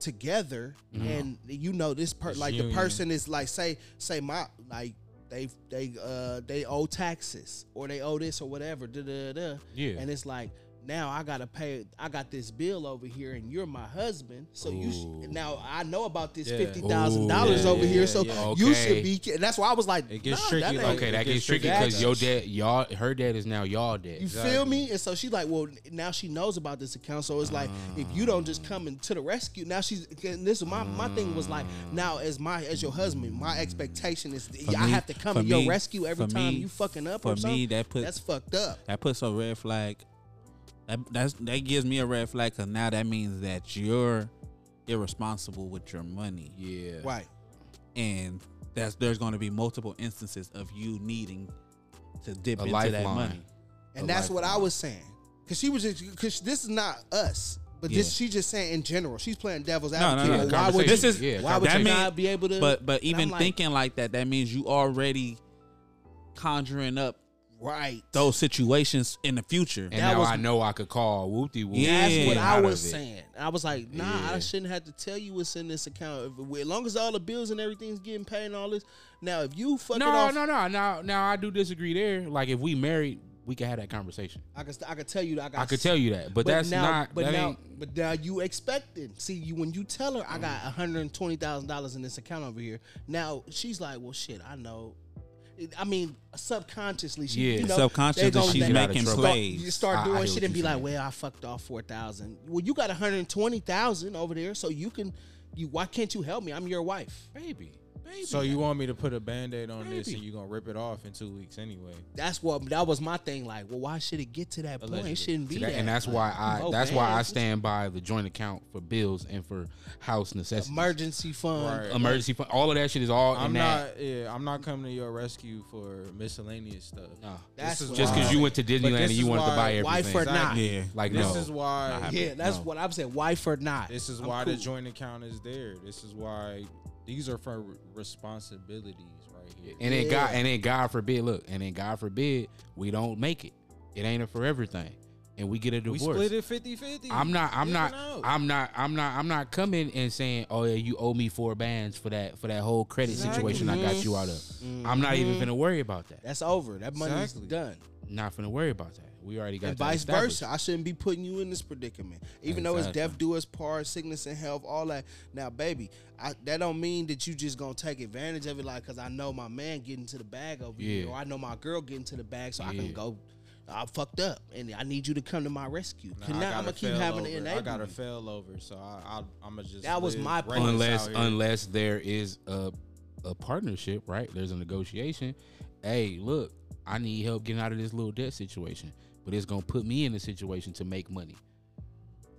together and you know this This like the person is like say say my like they they uh they owe taxes or they owe this or whatever da, da, da. Yeah. and it's like now I gotta pay. I got this bill over here, and you're my husband. So you sh- now I know about this Yeah. fifty thousand Ooh. dollars Yeah, over yeah, here. So yeah. you should be. And that's why I was like, It gets nah, tricky, that like, Okay, that gets gets tricky tricky. because your dad, y'all, her dad is now y'all dad. You feel me? And so she's like, well, now she knows about this account. So it's like, if you don't just come in to the rescue, now she's. And this is my my thing was like, now as my as your husband, my expectation is I me- have to come for to your rescue every time me- you fucking up for or me, something. that put- that's fucked up. That puts a red flag. That that's that gives me a red flag because now that means that you're irresponsible with your money, Yeah. Right. and that's there's going to be multiple instances of you needing to dip A into that lifeline. money. And A that's what I was saying. Cause she was just cause this is not us. But Yeah. this she just saying in general. She's playing devil's No, no, advocate. no. Why would you. This is Yeah, why would that you mean- not be able to But but even like- thinking like that, that means you already conjuring up Right. those situations in the future. And now I know I could call whoopty whoop. That's what I was saying. I was like, nah, I shouldn't have to tell you what's in this account. If as long as all the bills and everything's getting paid and all this. Now, if you fuck it No, off, no, no. Now, now I do disagree there. Like if we married, we could have that conversation. I could I could tell you that I got. I could tell you that, but that's now, not- But that now, ain't- but now you expecting. See, you when you tell her I got one hundred and twenty thousand dollars in this account over here. Now she's like, well, shit, I know. I mean, subconsciously, she, Yeah, you know, subconsciously gonna, she's making plays. You start I- I doing hear shit and be like, saying. well, I fucked off four thousand. Well, you got one hundred twenty thousand over there, so you can. You why can't you help me? I'm your wife, baby. So you want me to put a band-aid on this and you're gonna rip it off in two weeks anyway. That's what that was my thing. Like, well, why should it get to that point? It shouldn't be that- that. and that's Like, why I oh, that's why I stand by the joint account for bills and for house necessities. emergency fund. Right. Emergency fund. All of that shit is all I'm in not. that. Yeah, I'm not coming to your rescue for miscellaneous stuff. No, That's This is just because you went to Disneyland and you wanted to why- buy everything. Wife or not. Yeah. Like This no. is why. Yeah, that's No. what I'm saying. Wife or not. This is I'm why the cool. joint account is there. This is why these are for responsibilities right here. And then God and then God forbid, look, and then God forbid we don't make it. It ain't a forever thing. And we get a divorce. we split it 50-50. I'm not I'm not out. I'm not I'm not I'm not coming and saying, Oh yeah, you owe me four bands for that for that whole credit situation I got you out of. Mm-hmm. I'm not even mm-hmm. going to worry about that. That's over. That money's Exactly. done. Not going to worry about that. We already got and that vice versa. I shouldn't be putting you in this predicament, even though it's death do us part, sickness and health, all that. Now, baby, I, that don't mean that you just gonna take advantage of it, like because I know my man getting to the bag over here, or I know my girl getting to the bag, so I can go. I fucked up, and I need you to come to my rescue. Nah, I now I'm gotta gonna keep fail having to enable I gotta you. fail over, so I, I, I'm gonna just. That was my reckless point. unless unless there is a a partnership, right? There's a negotiation. Hey, look, I need help getting out of this little debt situation, but it's gonna put me in a situation to make money.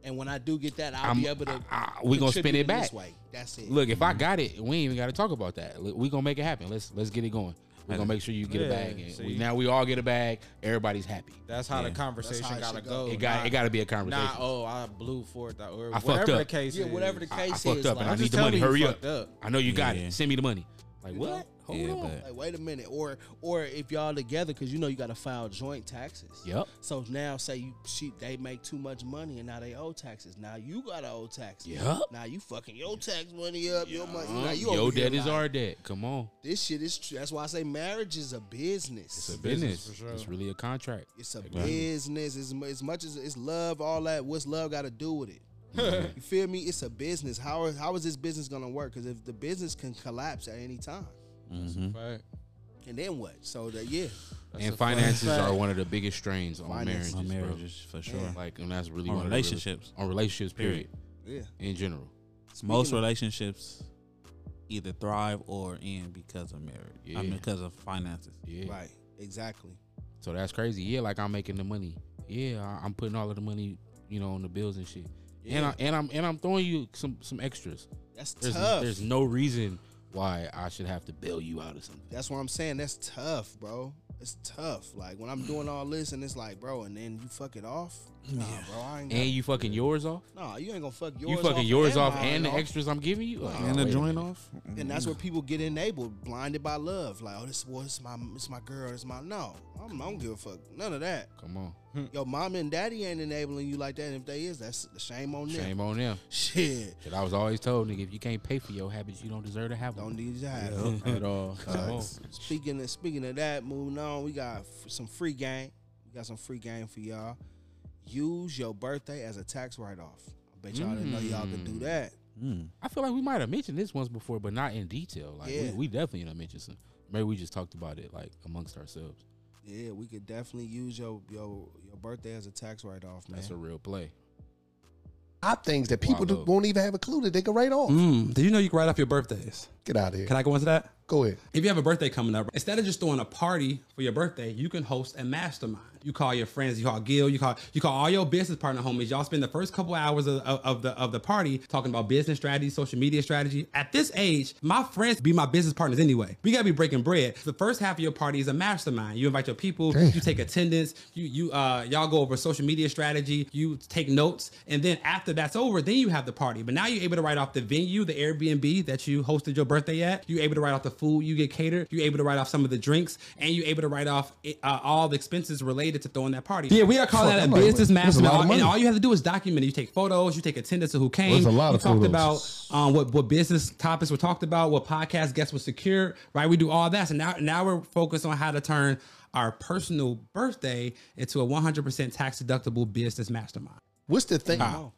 And when I do get that, I'll I'm- be able to. I- we gonna spin it in this back. way. That's it. Look, if I got it, we ain't even got to talk about that. Look, We gonna make it happen. Let's let's get it going. We're gonna make sure you get a Yeah, bag. And we, now we all get a bag. Everybody's happy. That's how Yeah. the conversation how gotta go. go. It got- it gotta be a conversation. Nah, oh, I blew for it. Or I fucked whatever up. the case Yeah, is. whatever the I, case I fucked up, like- and I need the money. Hurry up. up. I know you got Yeah. it. Send me the money. Like what? Know? Hold Yeah, on. but- Like, wait a minute, or or if y'all together, because you know you got to file joint taxes. Yep. So now, say you she they make too much money and now they owe taxes. Now you gotta owe taxes. Yep. Now you fucking your tax money up. Your money. Now you Your debt is like, our debt. Come on. This shit is. True. That's why I say marriage is a business. It's a business business. for sure. It's really a contract. It's a Exactly. business. As, as much as it's love, all that. What's love got to do with it? you feel me? It's a business. How is how is this business gonna work? Because if the business can collapse at any time, Mhm. Fact. and then what? So that yeah, That's and finances fact. are one of the biggest strains on Finances. marriages, On bro. marriages, for sure. Like, and that's really On one of the realest- relationships. on relationships. Period. yeah. In general. Most Speaking of- relationships either thrive or end because of marriage. I Yeah. mean, because of finances. Yeah. Right. Exactly. So that's crazy. Yeah, like I'm making the money. Yeah, I- I'm putting all of the money, you know, on the bills and shit. And I and I'm and I'm throwing you some some extras. That's There's tough. there's no reason why I should have to bail you out of something. That's what I'm saying. That's tough, bro. It's tough. Like when I'm doing all this and it's like, bro, and then you fuck it off. Nah, bro, I ain't. And you fucking yours off. Nah, you ain't gonna fuck yours. You fucking off yours off mine and the off. extras I'm giving you. Like, and the wait a joint minute. off. And that's where people get enabled, blinded by love. Like, oh, this boy, this my, this my girl, this my no. I'm, I don't give a fuck. None of that. Come on. Hmm. Yo, mom and daddy ain't enabling you like that. And if they is, that's the shame on them. Shame on them. Shit. Shit, I was always told, nigga, if you can't pay for your habits, you don't deserve to have them. Don't need to have Yeah. At all. Come on. Speaking of speaking of that, moving on, we got f- some free game. We got some free game for y'all. Use your birthday as a tax write off. I bet y'all didn't know y'all could do Mm. that. I feel like we might have mentioned this once before, but not in detail. Like Yeah. we, we definitely done mentioned some. Maybe we just talked about it like amongst ourselves. Yeah, we could definitely use your your your birthday as a tax write off, man. That's a real play. Top things that people do, Wallow. won't even have a clue that they can write off. Mm, did you know you can write off your birthdays? Get out of here. Can I go into that? Go ahead. If you have a birthday coming up, instead of just throwing a party for your birthday, you can host a mastermind. You call your friends, you call Gil, you call you call all your business partner homies. Y'all spend the first couple hours of, of, of the of the party talking about business strategy, social media strategy. At this age, my friends be my business partners anyway. We gotta be breaking bread. The first half of your party is a mastermind. You invite your people, you take attendance, you you uh y'all go over social media strategy, you take notes, and then after that's over, then you have the party. But now you're able to write off the venue, the Airbnb that you hosted your birthday at. You're able to write off the food you get catered. You're able to write off some of the drinks, and you're able to write off uh, all the expenses related to throwing that party. Yeah, we are calling Fuck, that a like, business wait, that's a mastermind. And all you have to do is document it. You take photos, you take attendance of who came. There's a lot you of talked photos. about um, what what business topics were talked about, what podcast guests were secured. Right, we do all that. So now now we're focused on how to turn our personal birthday into a 100% tax deductible business mastermind. What's the thing? Wow.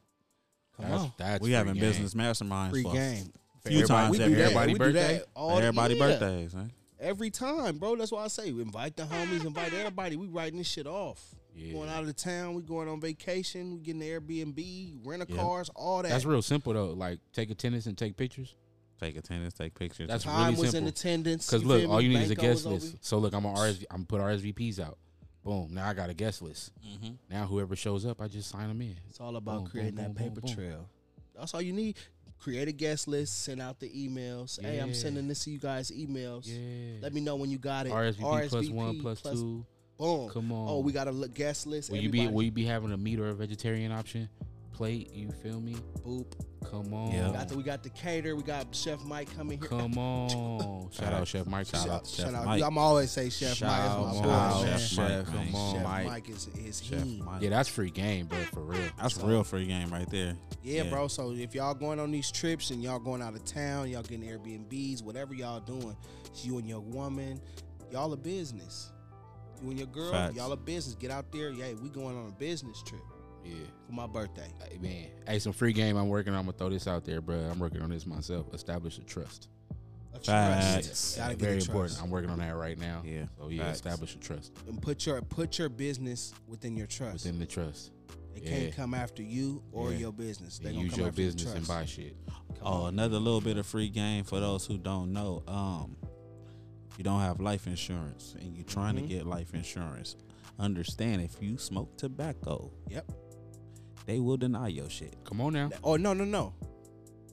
Come That's, on. that's we having game. business masterminds Free for game. A few everybody- times we do every that. everybody We do birthday. that all- everybody yeah. birthdays. eh? Every time, bro. That's why I say we invite the homies, invite everybody. We writing this shit off. Yeah. Going out of the town, we going on vacation, we getting the Airbnb, rent a Yeah. cars, all that. That's real simple though. Like take attendance and take pictures. Take attendance, take pictures. That's Time really was simple. in attendance. Because look, all you need is a guest list. over. So look, I'm on RSV. I'm put RSVPs out. Boom. Now I got a guest list. Mm-hmm. Now whoever shows up, I just sign them in. It's all about Boom, creating boom, that boom, paper boom, boom. trail. That's all you need. Create a guest list, send out the emails. Hey, I'm sending this to you guys emails. Yeah. Let me know when you got it. RSVP plus one plus two. Boom. Come on. Oh, we got a guest list. Will you be will you be having a meat or a vegetarian option? Plate, you feel me? Boop. Come on. We got the, we got the cater. We got Chef Mike coming here. Come on. Shout out Chef Mike. Shout out, Chef shout out. Mike. I'm always say Chef Shout Mike. out, shout out boy. Chef Mike, Chef, man. come on, Chef Mike. Mike is is Chef he. Mike. Yeah, that's free game, bro, for real. That's So- real free game right there. Yeah, bro. So if y'all going on these trips and y'all going out of town, y'all getting Airbnbs, whatever y'all doing, it's you and your woman, y'all a business. You and your girl, Facts. y'all a business. Get out there. Yeah, we going on a business trip Yeah. for my birthday. Hey, man. Hey, some free game I'm working on. I'm gonna throw this out there, bro. I'm working on this myself. Establish a trust. A Facts. trust. Gotta get Very a trust. important. I'm working on that right now. Yeah, So yeah, facts. establish a trust And put your put your business within your trust. within the trust. They yeah. can't come after you or Yeah. your business. They And gonna use come your after the business and buy shit. Oh, another little bit of free game for those who don't know. Um, you don't have life insurance and you're trying Mhm. to get life insurance, understand if you smoke tobacco, Yep. They will deny your shit. Come on now. Oh no no no.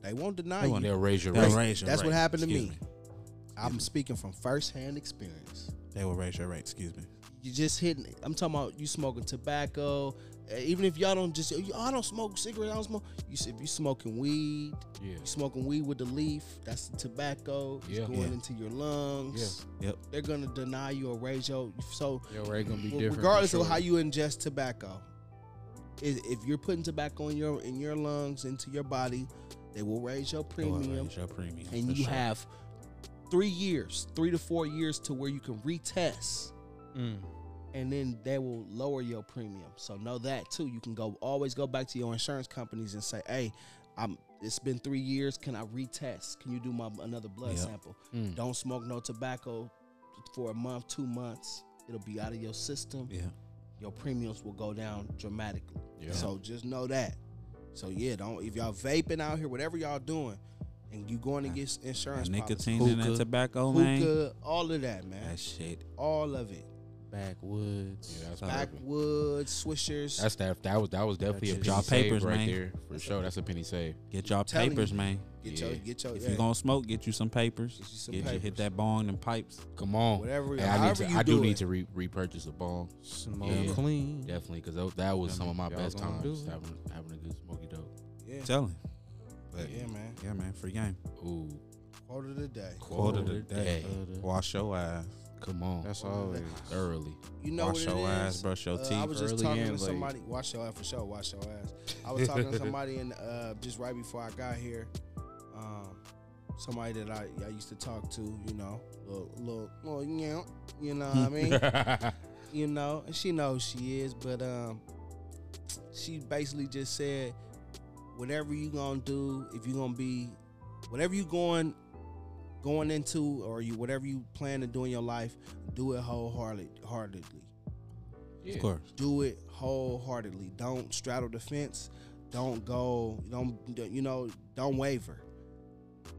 They won't deny They you. won't- They'll raise your They'll rate. raise your That's what rate. happened to Excuse me. I'm speaking from firsthand experience. They will raise your rate. Excuse me. You just hitting. I'm talking about you smoking tobacco. Uh, even if y'all don't just, "Oh, I don't smoke cigarettes. I don't smoke. You s- if you smoking weed, Yeah. you smoking weed with the leaf. That's the tobacco. It's Yeah. going Yeah. into your lungs. Yeah. Yep. They're gonna deny you or raise your. So Your rate gonna be w- different. for regardless of how you ingest tobacco, i- if you're putting tobacco in your in your lungs into your body, they will raise your premium raise your premium. and you sure. have three years, three to four years to where you can retest, Mm. and then they will lower your premium. So know that too. You can go always go back to your insurance companies and say, "Hey, I'm. It's been three years. Can I retest? Can you do my another blood Yep. sample? Mm. Don't smoke no tobacco for a month, two months. It'll be out of your system. Yeah. Your premiums will go down dramatically. Yeah. So just know that. So yeah, don't if y'all vaping out here, whatever y'all doing, and you going to get insurance That policy, nicotine and that Hookah. tobacco, man. all of that, man, That shit. all of it. Backwoods. Yeah, that's. Backwoods, swishers. That's that. That was that was definitely a Get penny y'all papers, right man. there for sure. That's a penny save. Get y'all papers, you. man. get yeah. your get your If yeah, you gonna smoke, get you some papers. Get you some Get you hit that bong and pipes. Come on. Whatever- Hey, I need to. you I do do need it. to re- repurchase a bong. Smoke Yeah. clean. Definitely, because that was some of my best times having having a good smoky dope. yeah, Telling. But yeah, man. yeah, man. Free game. Ooh, Quote of the day. Quarter of the day. day. Wash your ass. Come on. That's always. early. You know Wash what it your is? ass, brush your Uh, I teeth was just early talking and to late. somebody. Wash your ass for sure. Wash your ass. I was talking to somebody in uh, just right before I got here. Um, somebody that I, I used to talk to. You know, little little, little you know, you know what I mean. you know, and she knows she is, but um, she basically just said, whatever you gonna do, if you gonna be, whatever you going, going into, or you whatever you plan to do in your life, do it wholeheartedly. Yeah. Of course. Do it wholeheartedly. Don't straddle the fence. Don't go. Don't you know? Don't waver.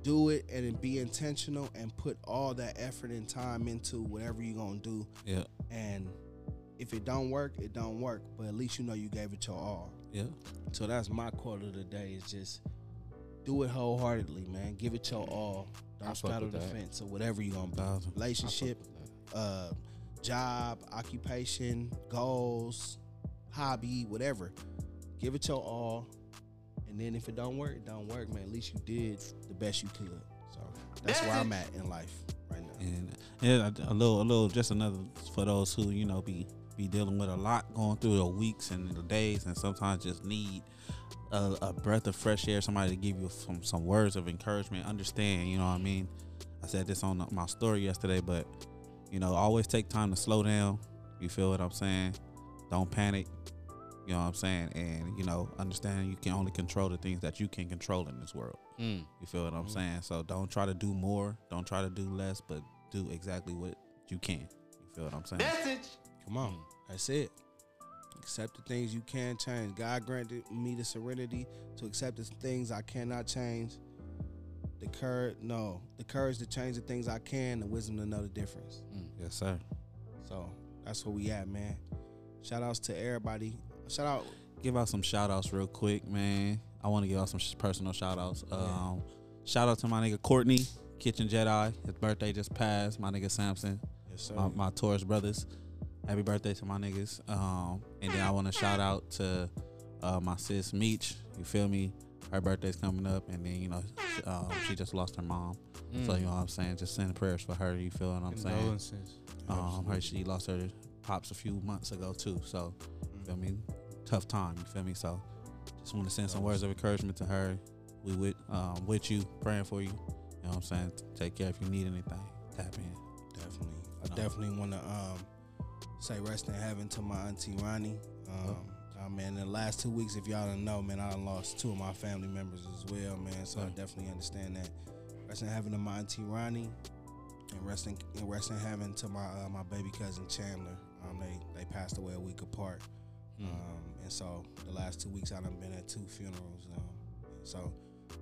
Do it and be intentional and put all that effort and time into whatever you're gonna do. Yeah. And if it don't work, it don't work. But at least you know you gave it your all. Yeah. So that's my quote of the day is just do it wholeheartedly, man. Give it your all. I Don't straddle the that. fence or whatever you're gonna be. Thousand. Relationship, uh, job, occupation, goals, hobby, whatever. Give it your all. And then if it don't work, it don't work, man. At least you did the best you could. So that's where I'm at in life right now. And yeah, a, a little, a little, just another for those who you know be be dealing with a lot going through the weeks and the days, and sometimes just need a, a breath of fresh air, somebody to give you some some words of encouragement. Understand, you know what I mean? I said this on my story yesterday, but you know, always take time to slow down. You feel what I'm saying? Don't panic. You know what I'm saying? And you know, understand you can only control the things that you can control in this world. Mm. You feel what I'm Mhm. saying? So don't try to do more. Don't try to do less, but do exactly what you can. You feel what I'm saying? Come on. That's it. Accept the things you can change. God granted me the serenity to accept the things I cannot change. The courage, no, the courage to change the things I can, the wisdom to know the difference. Yes, sir. So that's where we at, man. Shout outs to everybody. Shout out. Give out some shout outs real quick, man. I want to give out some personal shout outs. Um, shout out to my nigga Courtney, Kitchen Jedi. His birthday just passed. My nigga Samson. Yes, sir. My, my Taurus brothers. Happy birthday to my niggas. Um, and then I want to shout out to uh, my sis Meech. You feel me? Her birthday's coming up, and then you know sh- um, she just lost her mom. So Mm. you know what I'm saying. Just send prayers for her. You feel what I'm saying? Condolences. Um, her she lost her pops a few months ago too. So you feel me? Tough time. You feel me? So just want to send some words of encouragement to her. We with um, with you, praying for you. You know what I'm saying? Take care if you need anything. Tap in. Definitely. I No. definitely want to um, say rest in heaven to my auntie Ronnie. Um, uh, man, in the last two weeks, if y'all don't know, man, I lost two of my family members as well, man. So I definitely understand that. Rest in heaven to my auntie Ronnie, and rest in, and rest in heaven to my uh, my baby cousin Chandler. Um, they they passed away a week apart. Mm. Um, and so the last two weeks I done been at two funerals. Um, so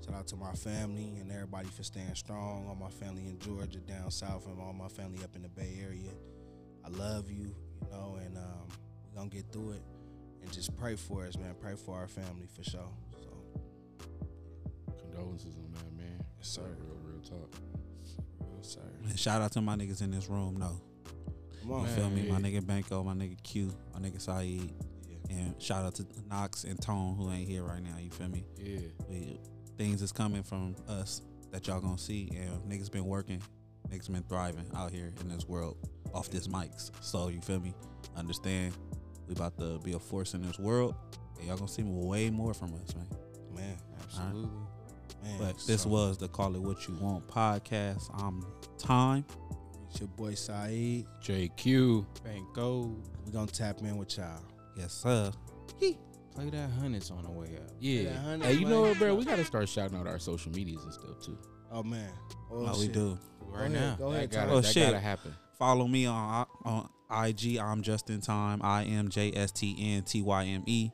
shout out to my family and everybody for staying strong. All my family in Georgia, down south, and all my family up in the Bay Area. I love you, you know, and um, we're gonna get through it. And just pray for us, man. Pray for our family for sure. So Condolences on that, man. Yes, sir. Real, real talk. real sir. And shout out to my niggas in this room. No. Come on. You feel me? My nigga Banco, my nigga Q, my nigga Saeed. And shout out to Knox and Tone who ain't here right now. You feel me? Yeah. We, things is coming from us that y'all gonna see. And niggas been working. Niggas been thriving out here in this world off this mics. So you feel me? Understand? We about to be a force in this world. And y'all gonna see way more from us, man. Man, absolutely. Man, But this so- was the Call It What You Want podcast. I'm Time. It's your boy Saeed. JQ. Banco. we gonna tap in with y'all. Yes, sir. He. Play that hundreds on the way up. Yeah. Hey, you know what, bro? We gotta start shouting out our social medias and stuff too. Oh man. Oh, Oh, we shit. Do. Go Right ahead, now. Go That ahead. gotta- Oh that shit! gotta happen. Follow me on on IG. I'm just in time. I am J S T N T Y M E.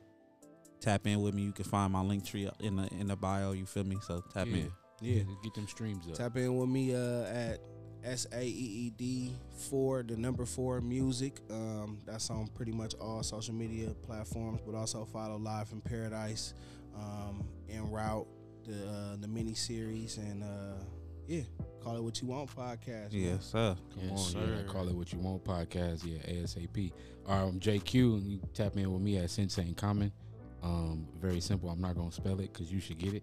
Tap in with me. You can find my link tree in the in the bio. You feel me? So tap Yeah. in. Yeah. Get them streams up. Tap in with me uh, at S A E E D four, the number four music. Um, that's on pretty much all social media platforms, but also follow Live in Paradise, um, en route the uh, the mini series, and uh, yeah, call it what you want podcast. man. Yes, sir. Come Yes, on, yeah. sir. Call it what you want podcast. Yeah, ASAP. Um, JQ, and you tap in with me at Sensei in Common. Um, very simple. I'm not gonna spell it because you should get it.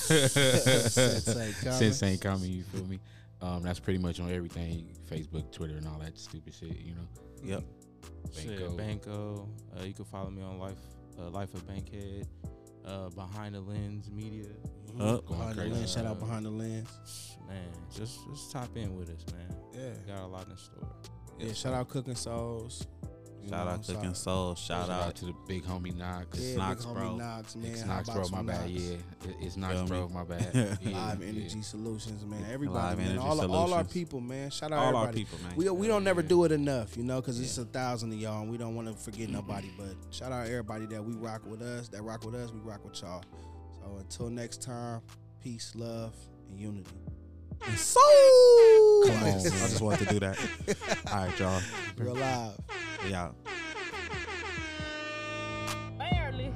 Sensei Common. In Common. You feel me? Um, that's pretty much on everything: Facebook, Twitter, and all that stupid shit. You know. Yep. Shit, Banco. Banco. Uh, you can follow me on Life uh, Life of Bankhead. Uh, Behind the Lens Media. Up. Behind the lens, shout out behind the lens. Man, just just tap in with us, man. Yeah. We got a lot in store. Yeah, shout out Cooking Souls. You Shout know, out Cooking shout- Soul. Shout, out. to the big homie Knox. Yeah, Knox, big bro. homie Knox, man. It's How Knox, about bro. you, My bad. Knox? Yeah, It- it's Knox, Feel bro. me? My bad. Yeah, Live yeah. Energy Solutions, man. Live Everybody, man. Energy All, all our people, man. Shout out All our people, man. We, we don't never Yeah. do it enough, you know, because it's a thousand of y'all, and we don't want to forget nobody. But shout out everybody that we rock with us, that rock with us, we rock with y'all. Until next time, peace, love, and unity. And so Come on. I just wanted to do that. All right, y'all. We're alive. Yeah. Barely.